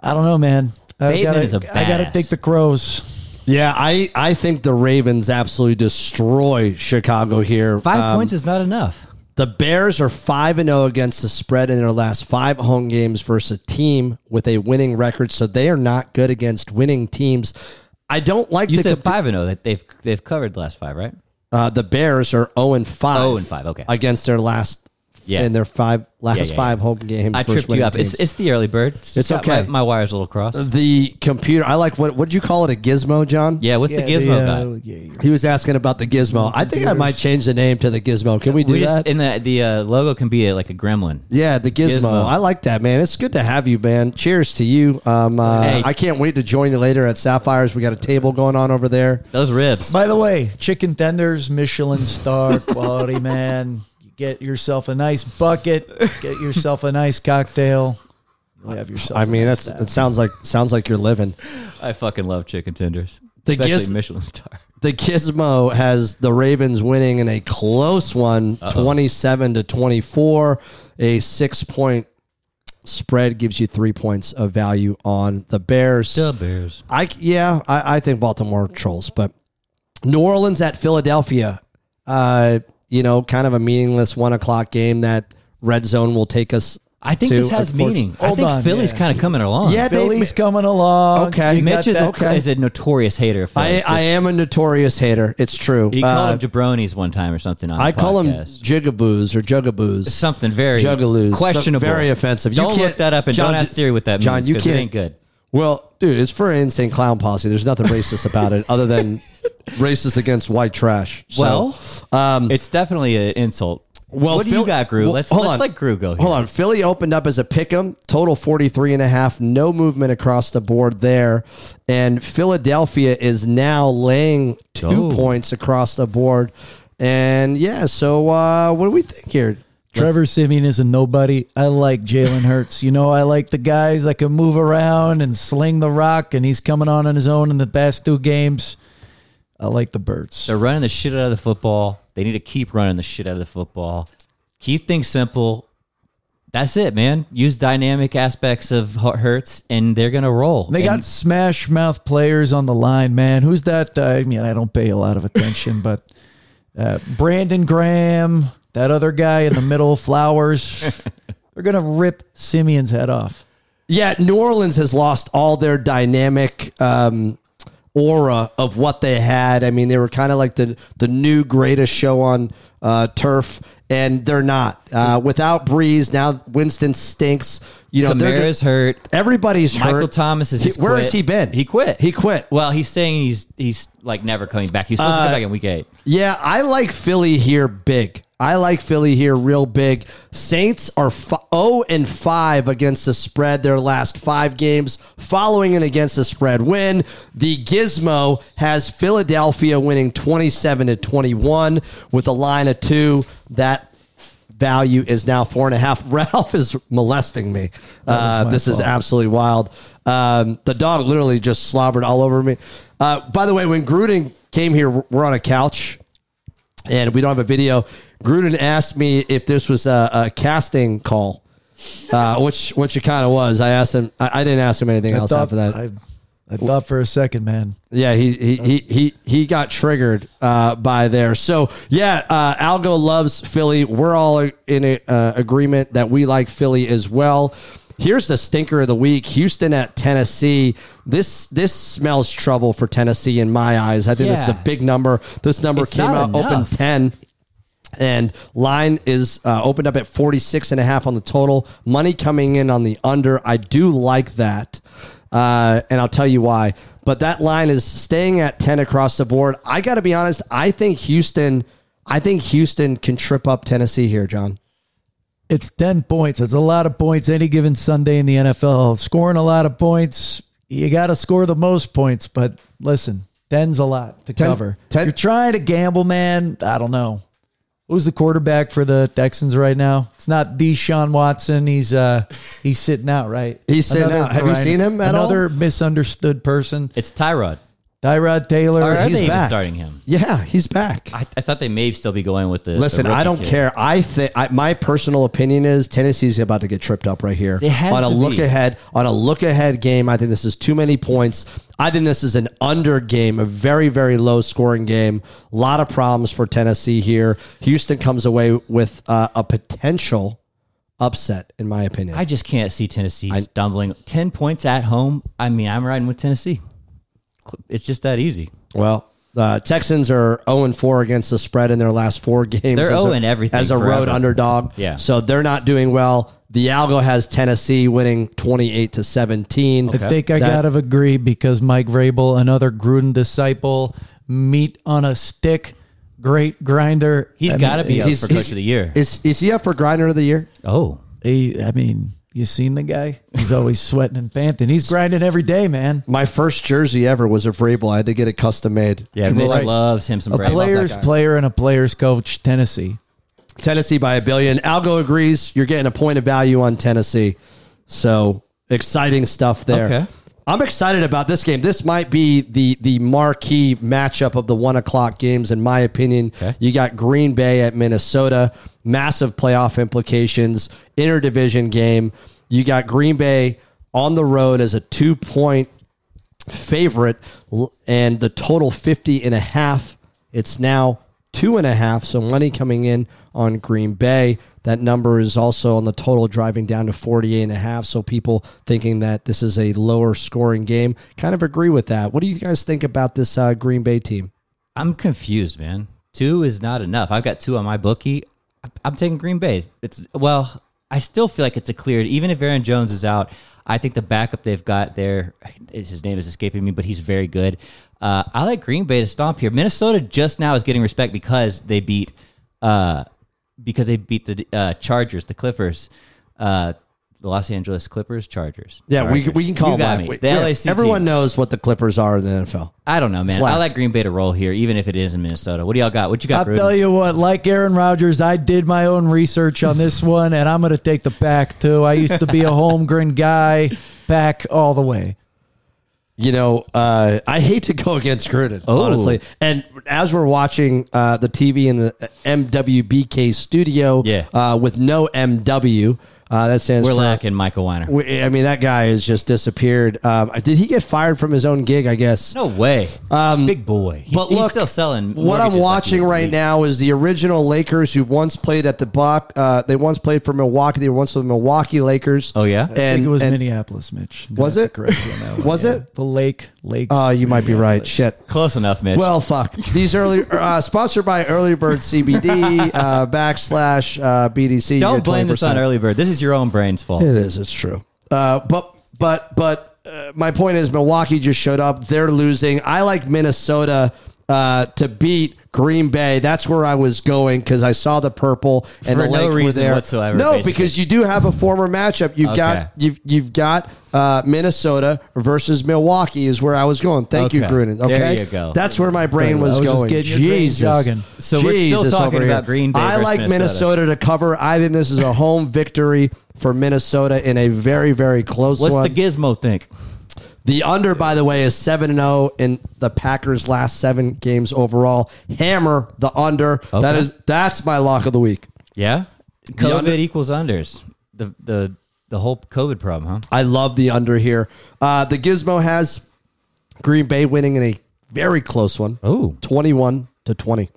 S3: I don't know, man. I
S1: Bateman
S3: gotta,
S1: is a
S3: I gotta
S1: badass.
S3: take the crows.
S2: Yeah, I, I think the Ravens absolutely destroy Chicago here.
S1: Five
S2: Um,
S1: points is not enough.
S2: The Bears are 5 and 0 against the spread in their last 5 home games versus a team with a winning record, so they are not good against winning teams. I don't like
S1: You
S2: the
S1: said
S2: comp-
S1: five and zero. That they've they've covered the last five, right?
S2: uh, the Bears are 0 and 5.
S1: 0 and 5, okay.
S2: Against their last
S1: Yeah.
S2: in their five last
S1: Yeah, yeah,
S2: 5
S1: yeah.
S2: home games
S1: I tripped you up. It's, it's the early bird. It's,
S2: It's okay.
S1: My, my wire's a little crossed.
S2: the computer. I like what what did you call it a gizmo, John?
S1: Yeah, what's the
S3: Yeah,
S1: gizmo
S3: uh,
S1: guy?
S3: yeah,
S2: He was asking about the gizmo. I think I might change the name to the gizmo. Can we do
S1: We
S2: that?
S1: just in the the uh, logo can be a, like a gremlin.
S2: Yeah, the gizmo.
S1: Gizmo.
S2: I like that, man. It's good to have you, man. Cheers to you. Um, uh,
S1: Hey.
S2: I can't wait to join you later at Sapphires. We got a table going on over there.
S1: Those ribs.
S3: By the way, chicken tenders, Michelin star quality, man. You get yourself a nice bucket, get yourself a nice cocktail. You'll have yourself.
S2: I
S3: a
S2: mean,
S3: nice
S2: that's it. Sounds like sounds like you're living.
S1: I fucking love chicken tenders.
S2: The
S1: Especially
S2: giz-
S1: Michelin star.
S2: The gizmo has the Ravens winning in a close one, twenty-seven to twenty-four. A six-point spread gives you three points of value on the Bears.
S1: The Bears.
S2: I yeah, I, I think Baltimore trolls, but New Orleans at Philadelphia, uh, you know, kind of a meaningless one o'clock game that red zone will take us.
S1: I think
S2: to,
S1: this has
S2: unfortunately.
S1: meaning. I
S3: Hold
S1: think
S3: on,
S1: Philly's
S3: yeah.
S1: kind of coming along.
S2: Yeah, they-
S3: coming along.
S2: Okay.
S3: You
S1: Mitch is a,
S3: that-
S2: okay.
S1: is a notorious hater. Of Philly.
S2: I, I am a notorious hater. It's true.
S1: He
S2: Uh,
S1: called him jabronis one time or something on
S2: I
S1: the
S2: call them
S1: podcast.
S2: jigaboos or jugaboos.
S1: something very
S2: Juggaloos.
S1: questionable,
S2: Very offensive. You
S1: Don't
S2: can't-
S1: look that up and
S2: John,
S1: don't ask Siri what that
S2: John,
S1: means.
S2: you
S1: 'cause
S2: can't-
S1: It ain't good.
S2: Well, dude, it's for insane clown posse. There's nothing racist about it other than racist against white trash. So,
S1: Well,
S2: um,
S1: it's definitely an insult.
S2: Well,
S1: what do
S2: Phil-
S1: you got, Gru?
S2: well,
S1: let's
S2: hold
S1: let's
S2: on.
S1: let Gru go. Here.
S2: Hold on. Philly opened up as a pick 'em, total 43 and a half, no movement across the board there. And Philadelphia is now laying two
S1: Oh.
S2: points across the board. And yeah, so uh, what do we think here?
S3: Trevor Siemian is a nobody. I like Jalen Hurts. You know, I like the guys that can move around and sling the rock, and he's coming on on his own in the past two games. I like the birds.
S1: They're running the shit out of the football. They need to keep running the shit out of the football. Keep things simple. That's it, man. Use dynamic aspects of Hu- Hurts, and they're gonna roll.
S3: They
S1: And
S3: got smash mouth players on the line, man. Who's that? Uh, I mean, I don't pay a lot of attention, but uh, Brandon Graham, that other guy in the middle, Flowers. They're gonna rip Siemian's head off.
S2: Yeah, New Orleans has lost all their dynamic um, aura of what they had. I mean, they were kind of like the the new greatest show on uh, turf, and they're not. Uh, without Brees, now Winston stinks. You know,
S1: Kamara's
S2: just-
S1: hurt.
S2: everybody's
S1: Michael
S2: hurt.
S1: Michael Thomas is.
S2: He- where
S1: quit.
S2: has he been?
S1: He quit.
S2: He quit.
S1: Well, he's saying he's he's like never coming back. He's was supposed to
S2: Uh,
S1: come back in week eight.
S2: Yeah, I like Philly here big. I like Philly here real big. Saints are f- 0 and 5 against the spread their last 5 games following an against the spread win. The Gizmo has Philadelphia winning 27 to 21 with a line of 2. That value is now four and a half. Ralph is molesting me. Uh, this is absolutely wild. Um, the dog literally just slobbered all over me. Uh, by the way, when Gruden came here, we're on a couch and we don't have a video. Gruden asked me if this was a, a casting call, uh, which which it kind of was. I asked him. I, I didn't ask him anything else after that.
S3: I, I thought for a second, man.
S2: Yeah, he he he he, he got triggered uh, by there. So yeah, uh, Algo loves Philly. We're all in a, uh, agreement that we like Philly as well. Here's the stinker of the week: Houston at Tennessee. This this smells trouble for Tennessee in my eyes. I think this is a big number. This number
S1: It's
S2: came out open ten. And line is uh, opened up at 46 and a half on the total. Money coming in on the under. I do like that. Uh, and I'll tell you why. But that line is staying at 10 across the board. I got to be honest. I think Houston, I think Houston can trip up Tennessee here, Jon.
S3: It's 10 points. It's a lot of points any given Sunday in the NFL. Scoring a lot of points, you got to score the most points. But listen, 10's a lot to
S2: Ten-
S3: cover.
S2: ten-
S3: If you're trying to gamble, man, I don't know. Who's the quarterback for the Texans right now? It's not Deshaun Watson. He's uh he's sitting out, right?
S2: He's sitting out. Have you seen him at all?
S3: Another misunderstood person.
S1: It's Tyrod.
S3: Tyrod Taylor.
S1: Or are
S2: he's
S1: they even
S2: back.
S1: starting him?
S2: Yeah, he's back.
S1: I, I thought they may still be going with the. the
S2: Listen, I
S1: rookie
S2: don't
S1: kid.
S2: care. I think I, my personal opinion is Tennessee's about to get tripped up right here
S1: It has
S2: on a
S1: to
S2: look
S1: be.
S2: ahead on a look ahead game. I think this is too many points. I think this is an under game, a very very low scoring game. A lot of problems for Tennessee here. Houston comes away with uh, a potential upset, in my opinion.
S1: I just can't see Tennessee stumbling. Ten points at home. I mean, I'm riding with Tennessee. It's just that easy.
S2: Well, the Texans are 0 and 4 against the spread in their last four games.
S1: They're
S2: as a-
S1: 0 in everything
S2: as a road underdog.
S1: Yeah.
S2: So they're not doing well. The Algo has Tennessee winning 28 to 17.
S3: I think I gotta agree because Mike Vrabel, another Gruden disciple, meat on a stick, great grinder.
S1: He's
S3: I
S1: got to be up
S2: He's-
S1: for coach of the year.
S2: Is is he up for grinder of the year?
S1: Oh,
S3: He, I mean, you seen the guy? He's always sweating and panting. He's grinding every day, man.
S2: My first jersey ever was a Vrabel. I had to get it custom made.
S1: yeah.
S2: People
S1: Mitch
S2: like
S1: loves him some
S3: A
S1: Brady.
S3: player's player and a player's coach, Tennessee.
S2: Tennessee by a billion. Algo agrees. You're getting a point of value on Tennessee. So exciting stuff there.
S1: Okay.
S2: I'm excited about this game. This might be the the marquee matchup of the one o'clock games, in my opinion.
S1: Okay.
S2: You got Green Bay at Minnesota, massive playoff implications, interdivision game. You got Green Bay on the road as a two point favorite, and the total 50 and a half. It's now two and a half. So money coming in on Green Bay. That number is also on the total driving down to 48 and a half. So people thinking that this is a lower scoring game kind of agree with that. What do you guys think about this uh, Green Bay team?
S1: I'm confused, man. Two is not enough. I've got two on my bookie. I'm taking Green Bay. It's well, I still feel like it's a cleared. Even if Aaron Jones is out, I think the backup they've got there, his name is escaping me, but he's very good. Uh, I like Green Bay to stomp here. Minnesota just now is getting respect because they beat, uh, because they beat the uh, Chargers, the Clippers. The Los Angeles Clippers, Chargers.
S2: Yeah, we,
S1: Chargers.
S2: we can call
S1: you got
S2: them
S1: me.
S2: that.
S1: The
S2: Yeah,
S1: LAC
S2: Everyone
S1: team.
S2: knows what the Clippers are in the NFL.
S1: I don't know, man.
S2: Slap.
S1: I like Green Bay to roll here, even if it is in Minnesota. What do y'all got? What you got?
S3: I'll
S1: Ruden?
S3: tell you what, like Aaron Rodgers, I did my own research on this one, and I'm going to take the pack too. I used to be a Holmgren guy, back all the way.
S2: You know, uh, I hate to go against Gruden,
S1: Oh.
S2: honestly. And as we're watching uh, the TV in the MWBK studio
S1: Yeah.
S2: uh, with no MW, uh, that stands
S1: We're
S2: for.
S1: lacking Michael Weiner.
S2: we- I mean, that guy has just disappeared. Um, did he get fired from his own gig? I guess.
S1: No way. Big boy. He's,
S2: But
S1: he's still selling.
S2: What I'm
S1: mortgages like
S2: watching right now is the original Lakers who once played at the Buck. Uh, they once played for Milwaukee. They were once the Milwaukee Lakers.
S1: Oh, yeah?
S2: and
S3: I think it was
S2: and-
S3: Minneapolis, Mitch.
S2: Was it?
S3: correct you on that one.
S2: Was
S3: Yeah.
S2: it?
S3: the Lake Lakes?
S2: Oh, you might be right. Shit.
S1: Close enough, Mitch.
S2: Well, fuck. These early uh, sponsored by Early Bird CBD uh, backslash uh, BDC.
S1: Don't
S2: get
S1: blame this on early bird. This is your own brain's fault.
S2: It is. It's true. Uh, but but but uh, my point is Milwaukee just showed up. They're losing. I like Minnesota uh, to beat Green Bay. That's where I was going because I saw the purple and
S1: For
S2: the
S1: no
S2: lake were
S1: reason
S2: there.
S1: whatsoever,
S2: No,
S1: basically.
S2: because you do have a former matchup. You've
S1: Okay.
S2: got you've you've got uh, Minnesota versus Milwaukee is where I was going. Thank you,
S1: Okay.
S2: Gruden.
S1: There
S2: Okay,
S1: you go.
S2: That's where my brain was,
S3: was
S2: going.
S3: getting your brain
S2: Jesus.
S1: So we're still talking about. Green Bay
S2: I like
S1: Minnesota.
S2: Minnesota to cover. I think this is a home victory for Minnesota in a very very close
S1: What's
S2: one.
S1: the gizmo think?
S2: The under, by the way, is 7 0 in the Packers' last seven games overall. Hammer the under. That
S1: Okay.
S2: is that's my lock of the week.
S1: Yeah, COVID
S2: under-
S1: equals unders. The the the whole COVID problem, huh?
S2: I love the under here. Uh, the Gizmo has Green Bay winning in a very close one.
S1: Oh.
S2: 21 to 20.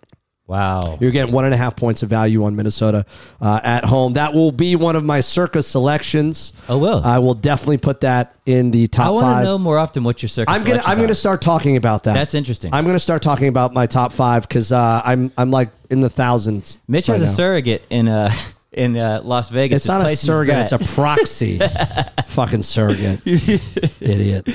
S1: Wow.
S2: You're getting one and a half points of value on Minnesota uh, at home. That will be one of my Circa selections.
S1: Oh, will.
S2: I will definitely put that in the top.
S1: I want to know more often what your circus.
S2: I'm gonna I'm gonna start talking about that.
S1: That's interesting.
S2: I'm gonna start talking about my top five because uh, I'm I'm like in the thousands.
S1: Mitch
S2: right
S1: has a surrogate in uh in uh, Las Vegas.
S2: It's not a surrogate. It's a proxy. Fucking surrogate. Idiot.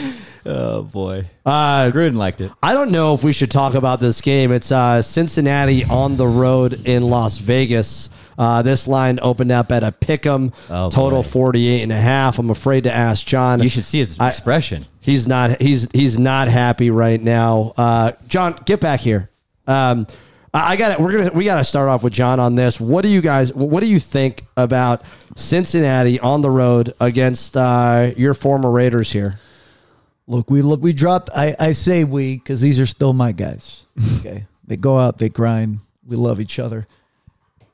S1: Oh boy.
S2: Uh,
S1: Gruden liked it.
S2: I don't know if we should talk about this game. It's uh, Cincinnati on the road in Las Vegas. Uh, this line opened up at a pick 'em,
S1: Oh,
S2: total
S1: boy.
S2: 48 and a half. I'm afraid to ask Jon.
S1: You should see his
S2: I-
S1: expression.
S2: He's not. He's he's not happy right now. Uh, Jon, get back here. Um, I got. We're gonna we got to start off with Jon on this. What do you guys? What do you think about Cincinnati on the road against uh, your former Raiders here?
S3: Look, we look, we dropped. I, I say we because these are still my guys. Okay, they go out, they grind. We love each other.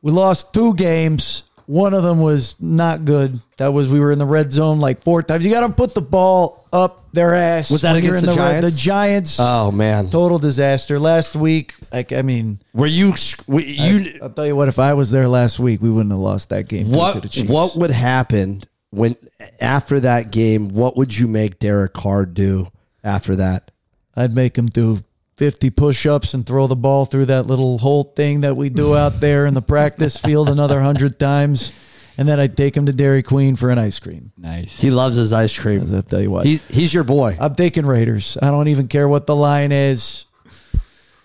S3: We lost two games. One of them was not good. That was we were in the red zone like four times. You got to put the ball up their ass.
S2: Was that
S3: when you're
S2: against
S3: in
S2: the
S3: red-
S2: Giants?
S3: The Giants.
S2: Oh man,
S3: total disaster. Last week, like I mean,
S2: were you we- you?
S3: I'll tell you what. If I was there last week, we wouldn't have lost that game. to the
S2: what
S3: Chiefs.
S2: what would happen when after that game? What would you make Derek Carr do after that?
S3: I'd make him do 50 push ups and throw the ball through that little hole thing that we do out there in the practice field another 100 times. And then I'd take him to Dairy Queen for an ice cream.
S1: Nice.
S2: He loves his ice cream.
S3: I'll tell you what.
S2: He, he's your boy.
S3: I'm taking Raiders. I don't even care what the line is.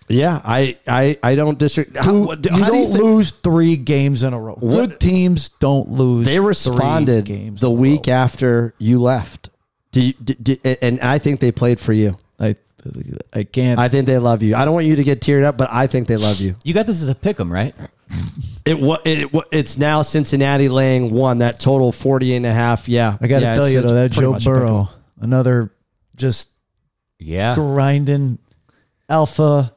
S2: Yeah, I I, I don't disagree. How,
S3: you
S2: how do
S3: don't
S2: think-
S3: lose three games in a row.
S2: What-
S3: Good teams don't lose.
S2: They
S3: three
S2: responded
S3: games
S2: the week
S3: row.
S2: after you left. Do you, do, do- and I think they played for you.
S3: I, I can't.
S2: I think they love you. I don't want you to get teared up, but I think they love you.
S1: You got this as a pick 'em, right?
S2: It wa- it wa- it's now Cincinnati laying one that total 40 and a half. Yeah.
S3: I got to
S2: Yeah,
S3: tell
S2: it's-
S3: you
S2: it's
S3: though, that Joe
S2: much a pick 'em.
S3: Burrow, another just
S1: Yeah.
S3: grinding alpha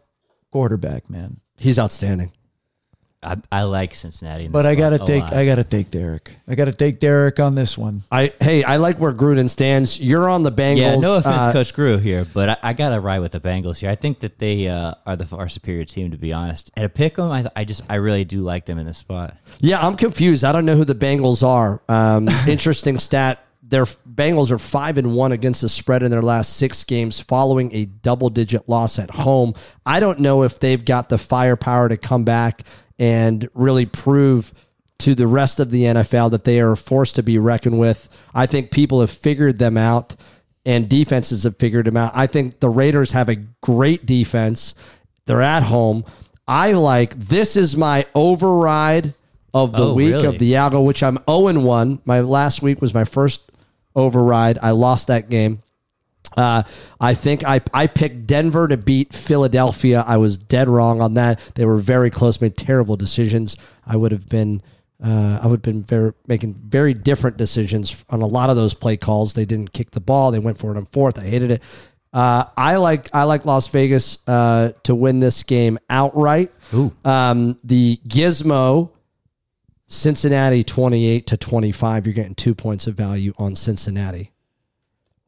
S3: quarterback, man.
S2: He's outstanding.
S1: I, I like Cincinnati. In
S3: But I gotta take
S1: lot.
S3: I gotta take Derek. I gotta take Derek on this one.
S2: I hey, I like where Gruden stands. You're on the Bengals.
S1: Yeah, no offense,
S2: Uh,
S1: Coach Grew here, but I, I got to ride with the Bengals here. I think that they uh, are the far superior team, to be honest. At a pick 'em, I, I just I really do like them in this spot.
S2: Yeah, I'm confused. I don't know who the Bengals are. Um, interesting stat. Their Bengals are five and one against the spread in their last six games, following a double-digit loss at home. I don't know if they've got the firepower to come back and really prove to the rest of the NFL that they are a force to be reckoned with. I think people have figured them out, and defenses have figured them out. I think the Raiders have a great defense. They're at home. I like this is my override of the
S1: Oh,
S2: week
S1: really?
S2: of the Yago, which I'm 0 1. My last week was my first override. I lost that game. Uh, I think I, I picked Denver to beat Philadelphia. I was dead wrong on that. They were very close, made terrible decisions. I would have been uh, I would have been very, making very different decisions on a lot of those play calls. They didn't kick the ball. They went for it on fourth. I hated it. Uh, I like I like Las Vegas uh, to win this game outright. Um, the Gizmo Cincinnati 28 to 25. You're getting two points of value on Cincinnati.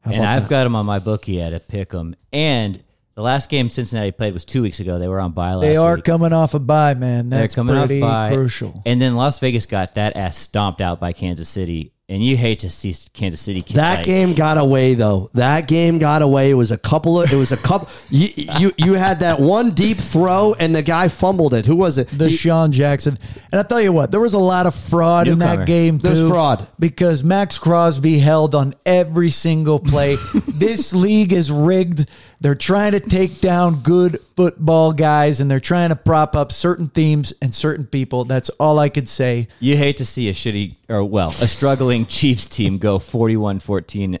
S2: How
S1: and I've
S2: that?
S1: got them on my bookie at a pick 'em. And the last game Cincinnati played was two weeks ago. They were on bye last
S3: They are
S1: week.
S3: coming off a bye, man.
S1: They're
S3: That's
S1: coming off
S3: pretty
S1: bye.
S3: crucial.
S1: And then Las Vegas got that ass stomped out by Kansas City and you hate to see Kansas City.
S2: That
S1: like,
S2: game got away though. That game got away. It was a couple of. It was a couple. you, you you had that one deep throw, and the guy fumbled it. Who was it?
S3: The
S2: He-
S3: Sean Jackson. And I tell you what, there was a lot of fraud in that game too.
S2: There's fraud.
S3: because Maxx Crosby held on every single play. this league is rigged. They're trying to take down good football guys, and they're trying to prop up certain themes and certain people. That's all I could say.
S1: You hate to see a shitty or well, a struggling Chiefs team go 41-14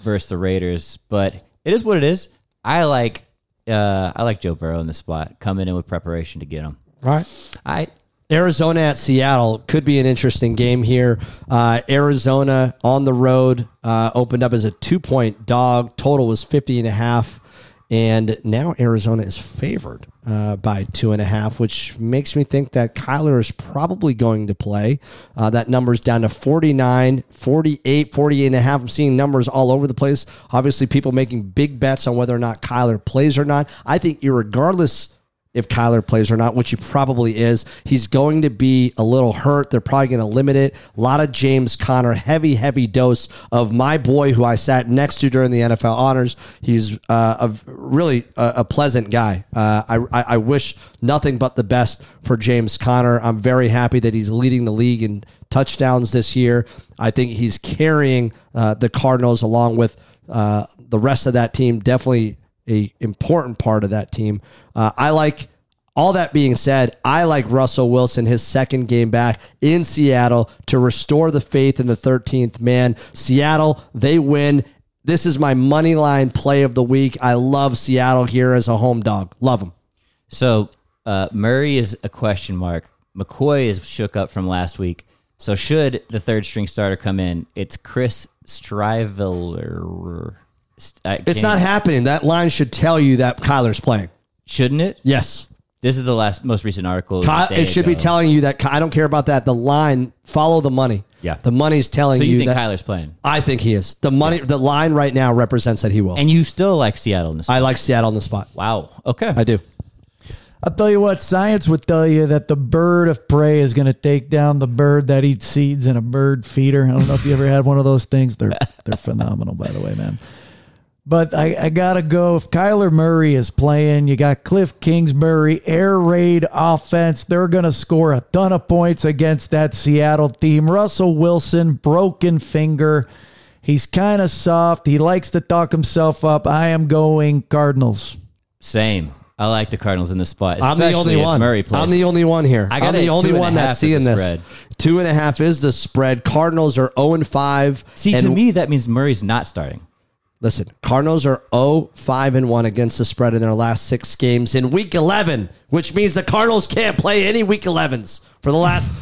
S1: versus the Raiders, but it is what it is. I like uh, I like Joe Burrow in the spot, coming in with preparation to get him.
S2: right.
S1: I
S2: Arizona at Seattle could be an interesting game here. Uh, Arizona on the road uh, opened up as a two point dog. Total was 50 and a half. And now Arizona is favored uh, by two and a half, which makes me think that Kyler is probably going to play. Uh, that number's down to 49, 48, 48 and a half. I'm seeing numbers all over the place. Obviously, people making big bets on whether or not Kyler plays or not. I think, irregardless if Kyler plays or not, which he probably is. He's going to be a little hurt. They're probably going to limit it. A lot of James Conner, heavy, heavy dose of my boy who I sat next to during the NFL honors. He's uh, a really a, a pleasant guy. Uh, I, I, I wish nothing but the best for James Conner. I'm very happy that he's leading the league in touchdowns this year. I think he's carrying uh, the Cardinals along with uh, the rest of that team. Definitely a important part of that team. Uh, I like. All that being said, I like Russell Wilson, his second game back in Seattle to restore the faith in the 13th man. Seattle, they win. This is my money line play of the week. I love Seattle here as a home dog. Love them.
S1: So uh, Murray is a question mark. McCoy is shook up from last week. So should the third string starter come in, it's Chris Streveler. I
S2: It's
S1: can't-
S2: happening. That line should tell you that Kyler's playing.
S1: Shouldn't it?
S2: Yes.
S1: This is the last, most recent article.
S2: Ky- it should be telling you that. Ky- I don't care about that. The line, follow the money.
S1: Yeah.
S2: The money's telling
S1: So you
S2: you
S1: think
S2: that.
S1: Kyler's playing,
S2: I think he is. The money, the line right now represents that he will.
S1: and you still like Seattle in this?
S2: I like Seattle on the spot.
S1: wow. Okay.
S2: I do.
S3: I'll tell you what, science would tell you that the bird of prey is going to take down the bird that eats seeds in a bird feeder. I don't know if you ever had one of those things. They're they're phenomenal, by the way, man. But I, I gotta go. If Kyler Murray is playing, you got Cliff Kingsbury, air raid offense. They're gonna score a ton of points against that Seattle team. Russell Wilson, broken finger. He's kind of soft. He likes to talk himself up. I am going Cardinals.
S1: Same. I like the Cardinals in this spot.
S2: I'm the only
S1: if
S2: one.
S1: Murray plays.
S2: I'm the only one here.
S1: I got
S2: I'm the only
S1: two and a
S2: one that's seeing this.
S1: spread.
S2: Two and a half is the spread. Cardinals are 0 and 5.
S1: See,
S2: and
S1: to me, that means Murray's not starting.
S2: Listen, Cardinals are 0 5 and 1 against the spread in their last six games in week 11, which means the Cardinals can't play any week 11s for the last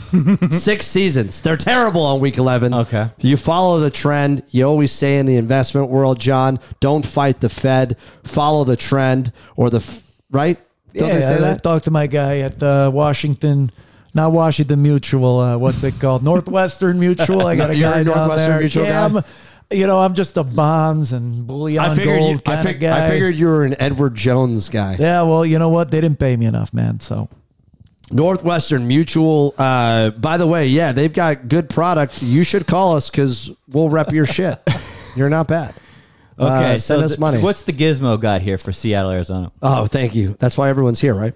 S2: six seasons. They're terrible on week 11.
S1: Okay.
S2: You follow the trend. You always say in the investment world, Jon, don't fight the Fed, follow the trend or the, right? Don't they say
S3: I,
S2: that?
S3: talked to my guy at uh, Washington, not Washington Mutual. Uh, what's it called? Northwestern Mutual. I got a guy
S2: a
S3: down
S2: Northwestern
S3: there.
S2: Mutual
S3: yeah,
S2: guy?
S3: I'm, you know, I'm just a bonds and bullion
S2: I figured,
S3: gold
S2: you, I,
S3: kind
S2: fig-
S3: of guy.
S2: I figured you were an Edward Jones guy.
S3: Yeah, well, you know what? They didn't pay me enough, man. So
S2: Northwestern Mutual. Uh, by the way, yeah, they've got good product. You should call us because we'll rep your shit. You're not bad.
S1: Okay,
S2: Uh,
S1: so
S2: send us
S1: th-
S2: money.
S1: What's the gizmo got here for Seattle, Arizona?
S2: Oh, thank you. That's why everyone's here, right?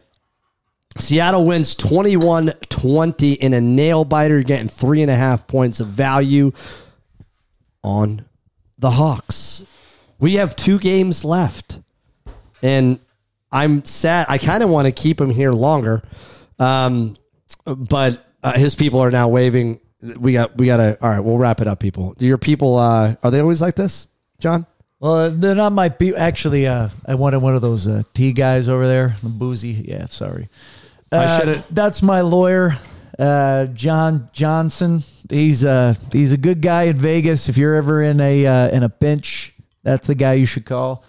S2: Seattle wins 21 20 in a nail biter. You're getting three and a half points of value on the Hawks. We have two games left. And I'm sad. I kind of want to keep him here longer. Um, but uh, his people are now waving. We got, we got to, all right, we'll wrap it up, people. Your people, uh, are they always like this, Jon?
S3: Well, they're not my people. Actually, uh, I wanted one of those uh, tea guys over there, the boozy. Yeah, sorry.
S2: I
S3: Uh,
S2: should've-
S3: That's my lawyer, uh, John Johnson. He's uh, he's a good guy in Vegas. If you're ever in a uh, in a pinch, that's the guy you should call.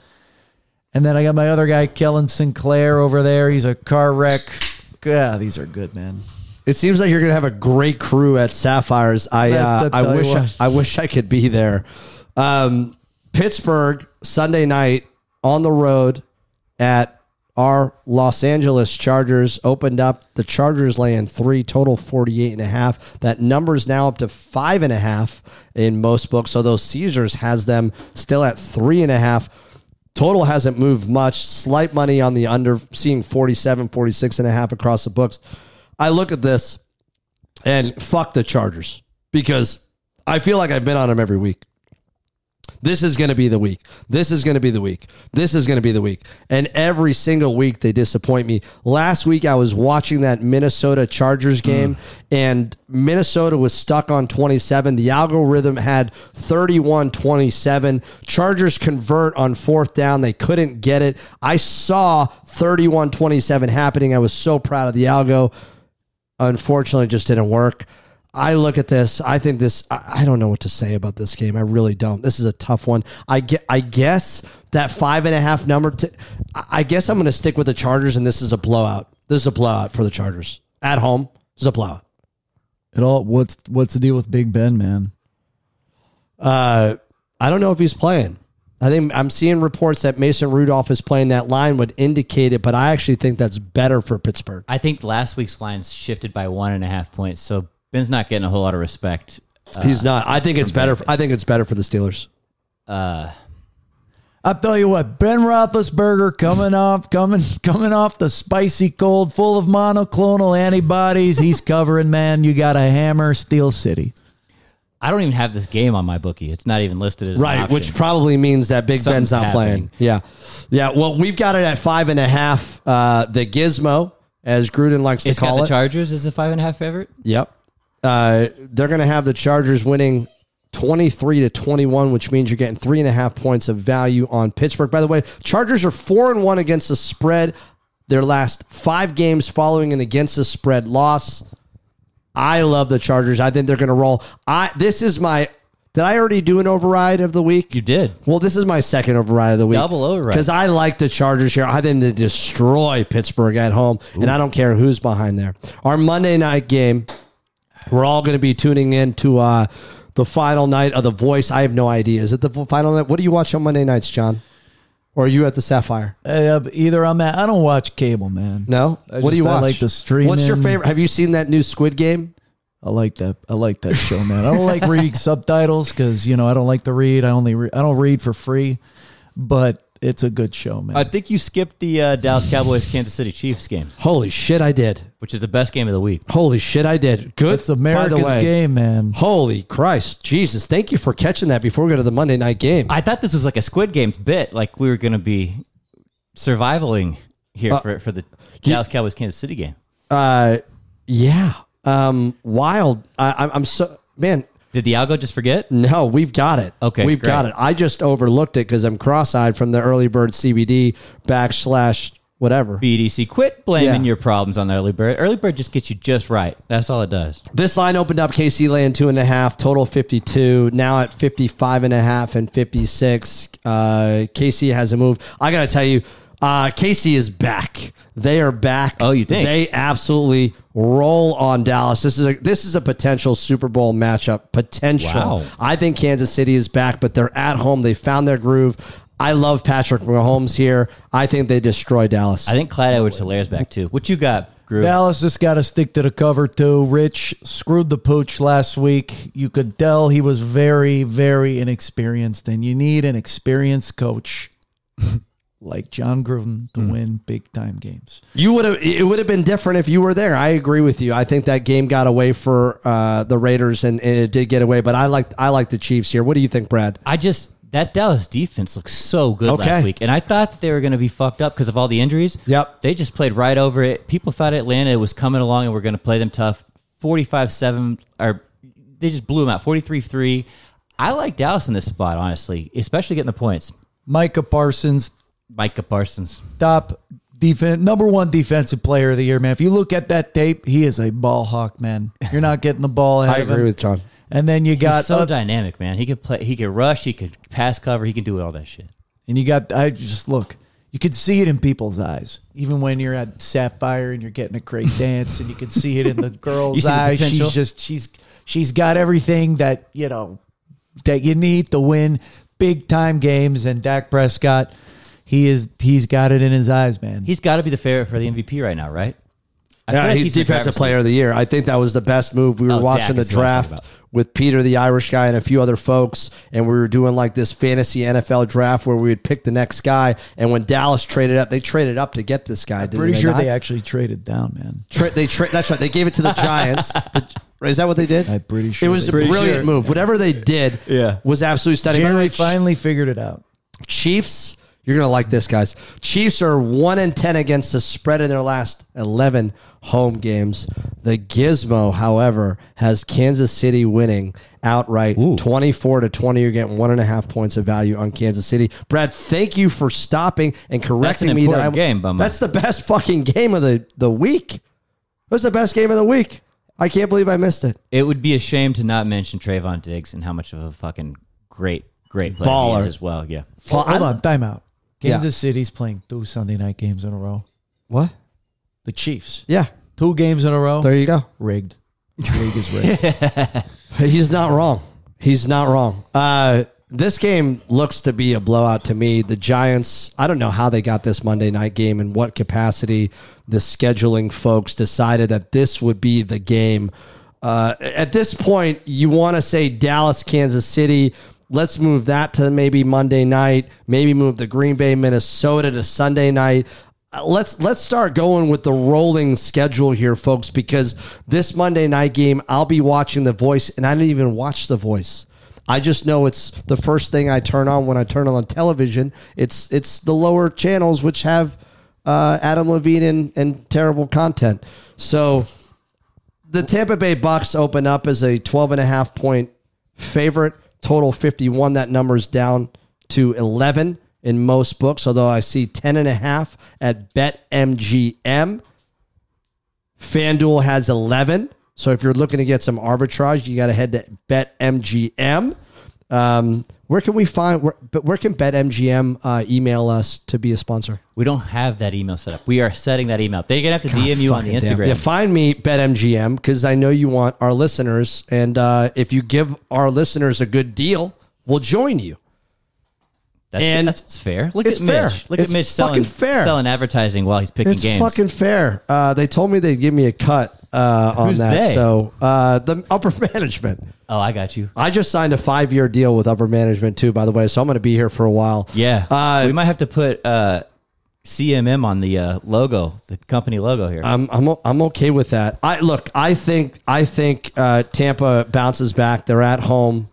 S3: And then I got my other guy, Kellen Sinclair, over there. He's a car wreck. Yeah, these are good, man.
S2: It seems like you're gonna have a great crew at Sapphires. I uh,
S3: that
S2: I wish I. I wish I could be there. Um, Pittsburgh Sunday night on the road at our Los Angeles Chargers opened up. The Chargers laying three, total 48 and a half. That number is now up to five and a half in most books. So those Caesars has them still at three and a half. Total hasn't moved much. Slight money on the under, seeing 47, 46 and a half across the books. I look at this and fuck the Chargers because I feel like I've been on them every week. This is going to be the week. This is going to be the week. This is going to be the week. And every single week they disappoint me. Last week I was watching that Minnesota Chargers mm. game and Minnesota was stuck on 27. The algorithm had 31 27. Chargers convert on fourth down. They couldn't get it. I saw 31 27 happening. I was so proud of the algo. Unfortunately, it just didn't work. I look at this. I think this. I, I don't know what to say about this game. I really don't. This is a tough one. I get. I guess that five and a half number. To, I I guess I'm going to stick with the Chargers, and this is a blowout. This is a blowout for the Chargers at home. This is a blowout.
S3: It all what's what's the deal with Big Ben, man?
S2: Uh, I don't know if he's playing. I think I'm seeing reports that Mason Rudolph is playing. That line would indicate it, but I actually think that's better for Pittsburgh.
S1: I think last week's lines shifted by one and a half points, so Ben's not getting a whole lot of respect. Uh,
S2: He's not. I think it's better.
S1: Vegas.
S2: I think it's better for the Steelers.
S1: uh,
S3: I'll tell you what, Ben Roethlisberger coming off, coming, coming off the spicy cold, full of monoclonal antibodies. He's covering, man. You got a hammer, Steel City.
S1: I don't even have this game on my bookie. It's not even listed as an
S2: Right,
S1: option.
S2: which probably means that Big
S1: Something's
S2: Ben's not
S1: happening.
S2: playing. Yeah, yeah. Well, we've got it at five and a half. Uh, the Gizmo, as Gruden likes to
S1: it's got
S2: call
S1: the
S2: it.
S1: Chargers is a five and a half favorite.
S2: Yep. Uh, they're going to have the Chargers winning 23 to 21, which means you're getting three and a half points of value on Pittsburgh. By the way, Chargers are four and one against the spread. Their last five games following an against the spread loss. I love the Chargers. I think they're going to roll. I this is my. Did I already do an override of the week?
S1: You did.
S2: Well, this is my second override of the week.
S1: Double override.
S2: Because I like the Chargers here. I think they destroy Pittsburgh at home, and I don't care who's behind there. Our Monday night game, we're all going to be tuning in to uh, the final night of The Voice. I have no idea. Is it the final night? What do you watch on Monday nights, Jon? Or are you at the Sapphire?
S3: Uh, either I'm at, I don't watch cable, man.
S2: No.
S3: I
S2: what do you
S3: I
S2: watch?
S3: like the stream.
S2: What's your favorite? Have you seen that new Squid Game?
S3: I like that. I like that show, man. I don't like reading subtitles because you know I don't like to read. I only re- I don't read for free, but it's a good show, man.
S1: I think you skipped the uh, Dallas Cowboys Kansas City Chiefs game,
S2: Holy shit, I did.
S1: which is the best game of the week.
S2: Holy shit, I did. Good.
S3: it's America's
S2: by the way.
S3: game, man.
S2: Holy Christ, Jesus! Thank you for catching that before we go to the Monday night game.
S1: I thought this was like a Squid Games bit, like we were going to be survivaling here for, for the Dallas Cowboys Kansas City game.
S2: Uh, yeah, um, wild. I, I'm, I'm so man.
S1: Did the algo just forget?
S2: No, we've got it.
S1: Okay,
S2: we've
S1: great.
S2: got it. I just overlooked it because I'm cross-eyed from the early bird CBD backslash whatever.
S1: BDC, quit blaming
S2: Yeah.
S1: your problems on the early bird. Early bird just gets you just right. That's all it does.
S2: This line opened up KC laying two and a half, total 52. Now at 55 and a half and 56. Uh, KC hasn't moved. I got to tell you, uh, KC is back. They are back.
S1: Oh, you think?
S2: They absolutely roll on Dallas. This is a this is a potential Super Bowl matchup. Potential.
S1: Wow.
S2: I think Kansas City is back, but they're at home. They found their groove. I love Patrick Mahomes here. I think they destroy Dallas.
S1: I think Clyde Edwards Helaire's back too. What you got, Groove?
S3: Dallas just got to stick to the cover too. Rich screwed the pooch last week. You could tell he was very, very inexperienced, and you need an experienced coach like Jon Gruden to win big time games.
S2: You would have. It would have been different if you were there. I agree with you. I think that game got away for uh, the Raiders, and, and it did get away. But I like I like the Chiefs here. What do you think, Brad?
S1: I just that Dallas defense looks so good
S2: Okay.
S1: last week, and I thought they were going to be fucked up because of all the injuries.
S2: Yep.
S1: they just played right over it. People thought Atlanta was coming along and we're going to play them tough. Forty-five-seven, or they just blew them out. Forty-three-three. I like Dallas in this spot, honestly, especially getting the points.
S3: Micah Parsons,
S1: Micah Parsons.
S3: top defense, number one defensive player of the year, man. If you look at that tape, he is a ball hawk, man. You're not getting the ball ahead
S2: I
S3: of
S2: agree
S3: him.
S2: with Jon.
S3: And then you
S1: He's
S3: got
S1: so
S3: uh,
S1: dynamic, man. He could play. He could rush. He could pass cover. He can do all that shit.
S3: And you got, I just look, you could see it in people's eyes. Even when you're at Sapphire and you're getting a great dance, and you can see it in the girl's
S1: You see the
S3: eyes. She's just, she's, she's got everything that, you know, that you need to win big time games. And Dak Prescott, He is. He's got it in his eyes, man.
S1: He's got to be the favorite for the MVP right now, right? I
S2: Yeah,
S1: like
S2: he's
S1: in the
S2: defensive player of the year. I think that was the best move. We were
S1: Oh, Dak
S2: watching the
S1: is who I was talking
S2: draft with Peter, the Irish guy, and a few other folks, and we were doing like this fantasy NFL draft where we would pick the next guy. And when Dallas traded up, they traded up to get this guy. didn't
S3: Pretty sure
S2: not?
S3: they actually traded down, man.
S2: Tra- they tra- that's right. They gave it to the Giants. The- is that what they did?
S3: I'm pretty sure
S2: It was a brilliant
S3: Pretty
S2: move. Whatever they did,
S1: Yeah.
S2: was absolutely stunning.
S3: Jerry finally figured it out.
S2: Chiefs, you're gonna like this, guys. Chiefs are one and ten against the spread in their last eleven home games. The Gizmo, however, has Kansas City winning outright, twenty-four to twenty. You're getting one and a half points of value on Kansas City. Brad, thank you for stopping and correcting
S1: an
S2: me. That
S1: important
S2: I'm,
S1: game, Bummer.
S2: That's the best fucking game of the the week. That's the best game of the week. I can't believe I missed it.
S1: It would be a shame to not mention Trevon Diggs and how much of a fucking great, great player
S2: Baller.
S1: he is as well. Yeah.
S2: Well,
S3: Hold
S2: I-
S3: on, timeout.
S2: Yeah.
S3: Kansas City's playing two Sunday night games in a row.
S2: What?
S3: The Chiefs,
S2: Yeah,
S3: two games in a row.
S2: there you go.
S3: rigged. This league is rigged.
S2: He's not wrong. He's not wrong. Uh, this game looks to be a blowout to me. The Giants, I don't know how they got this Monday night game and what capacity the scheduling folks decided that this would be the game. Uh, at this point, you want to say Dallas, Kansas City. Let's move that to maybe Monday night. Maybe move the Green Bay, Minnesota to Sunday night. Uh, Let's let's start going with the rolling schedule here, folks, because this Monday night game, I'll be watching The Voice, and I didn't even watch The Voice. I just know it's the first thing I turn on when I turn on the television. It's it's the lower channels which have uh, Adam Levine and, and terrible content. So the Tampa Bay Bucks open up as a 12 and a half point favorite, total 51. That number is down to 11 in most books, although I see 10 and a half at BetMGM. FanDuel has 11. So if you're looking to get some arbitrage, you got to head to BetMGM. Um, where can we find, where, but where can BetMGM uh, email us to be a sponsor?
S1: We don't have that email set up. We are setting that email up. They're gonna have to DM you on the
S2: Fucking damn.
S1: Instagram.
S2: Yeah, find me BetMGM because I know you want our listeners, and uh, if you give our listeners a good deal, we'll join you.
S1: That's,
S2: and
S1: that's fair. Look at
S2: fair.
S1: Mitch. Look
S2: It's
S1: at Mitch selling,
S2: fair.
S1: selling advertising while he's picking
S2: It's
S1: games.
S2: It's fucking fair. Uh, they told me they'd give me a cut uh, on
S1: Who's
S2: that.
S1: they?
S2: So uh, the upper management.
S1: oh, I got you.
S2: I just signed a five year deal with upper management too, by the way. So I'm going to be here for a while.
S1: Yeah,
S2: Uh,
S1: we might have to put uh, CMM on the uh, logo, the company logo here.
S2: I'm I'm o- I'm okay with that. I look. I think I think uh, Tampa bounces back. They're at home.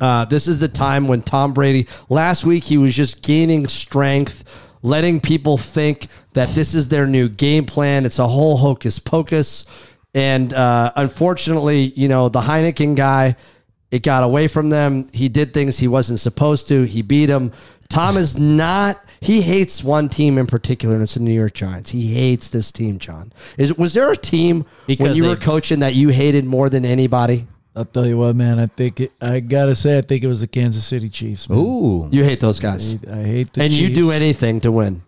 S2: Uh, this is the time when Tom Brady. Last week he was just gaining strength, letting people think that this is their new game plan. It's a whole hocus pocus, and uh, unfortunately, you know the Heineken guy. It got away from them. He did things he wasn't supposed to. He beat him. Tom is not. He hates one team in particular, and it's the New York Giants. He hates this team, Jon. Is was there a team when
S1: Because
S2: you were coaching that you hated more than anybody?
S3: I'll tell you what, man. I think it, I gotta say, I think it was the Kansas City Chiefs. Man.
S1: Ooh,
S2: You hate those guys,
S3: I, I hate the Chiefs.
S2: and
S3: Chiefs.
S2: you do anything to win.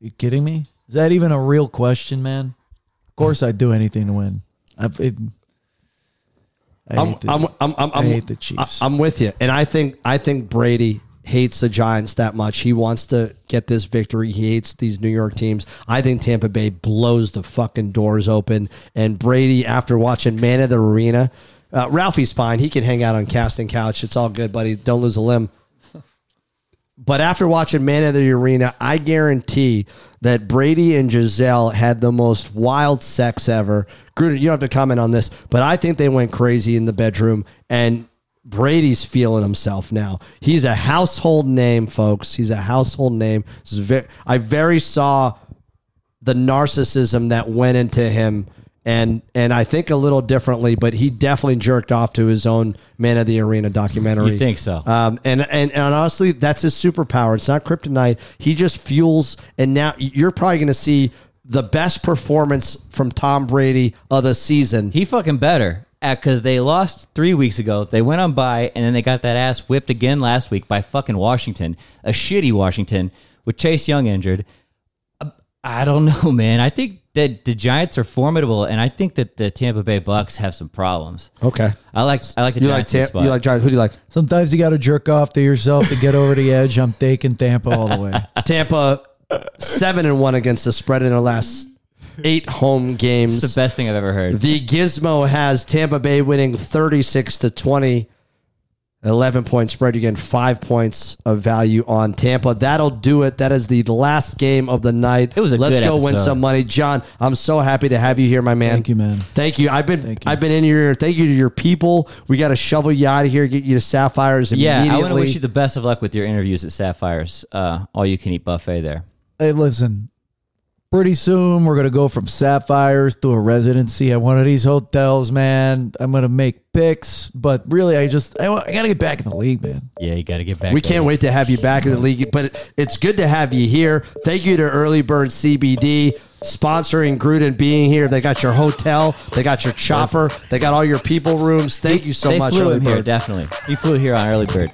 S3: You kidding me? Is that even a real question, man? Of course, I'd do anything to win. I've, it, I
S2: I'm,
S3: hate the-
S2: I'm, I'm, I'm, I'm,
S3: hate the Chiefs.
S2: I'm with you, and I think I think Brady hates the Giants that much. He wants to get this victory. He hates these New York teams. I think Tampa Bay blows the fucking doors open, and Brady, after watching Man of the Arena, uh, Ralphie's fine. He can hang out on casting couch. It's all good, buddy. Don't lose a limb. But after watching Man of the Arena, I guarantee that Brady and Gisele had the most wild sex ever. Gruden, you don't have to comment on this, but I think they went crazy in the bedroom, and Brady's feeling himself now. He's a household name, folks. He's a household name. Very, I very saw the narcissism that went into him and and I think a little differently, but he definitely jerked off to his own Man of the Arena documentary.
S1: You think so?
S2: Um, and, and and honestly, that's his superpower. It's not kryptonite. He just fuels. And now you're probably going to see the best performance from Tom Brady of the season.
S1: he fucking better because they lost three weeks ago. They went on by, and then they got that ass whipped again last week by fucking Washington, a shitty Washington with Chase Young injured. Uh, I don't know, man. I think the the Giants are formidable, and I think that the Tampa Bay Bucks have some problems.
S2: Okay.
S1: I like I like the
S2: You like
S1: Giants. in this
S2: Tampa?
S1: spot.
S2: You like Giants? Who do you like?
S3: Sometimes you got to jerk off to yourself to get over the edge. I'm taking Tampa all the way.
S2: Tampa seven and one against the spread in their last eight home games.
S1: it's the best thing I've ever heard.
S2: The Gizmo has Tampa Bay winning 36 to 20. 11 point spread. You get five points of value on Tampa. That'll do it. That is the last game of the night.
S1: It was a
S2: Let's
S1: good
S2: go win some money. Jon, I'm so happy to have you here, my man.
S3: Thank you, man.
S2: Thank you. I've been
S3: you.
S2: I've been in here. Thank you to your people. We got to shovel you out of here, get you to Sapphires
S1: yeah. I want to wish you the best of luck with your interviews at Sapphires. Uh, all you can eat buffet there.
S3: Hey, listen. Pretty soon we're gonna go from sapphires to a residency at one of these hotels, man. I'm gonna make picks, but really, I just I, I gotta get back in the league, man.
S1: Yeah, you got to get back.
S2: We
S1: there.
S2: can't wait to have you back in the league, but it's good to have you here. Thank you to Early Bird CBD sponsoring Gruden being here. They got your hotel, they got your chopper, they got all your people rooms. Thank you so
S1: they
S2: much,
S1: flew
S2: Early
S1: him here, definitely. He flew here on early bird.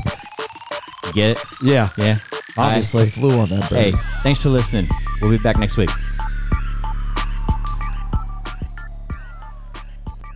S1: You get it?
S2: Yeah,
S1: Yeah.
S2: obviously.
S3: Flew on that, bro.
S1: Hey, thanks for listening. We'll be back next week.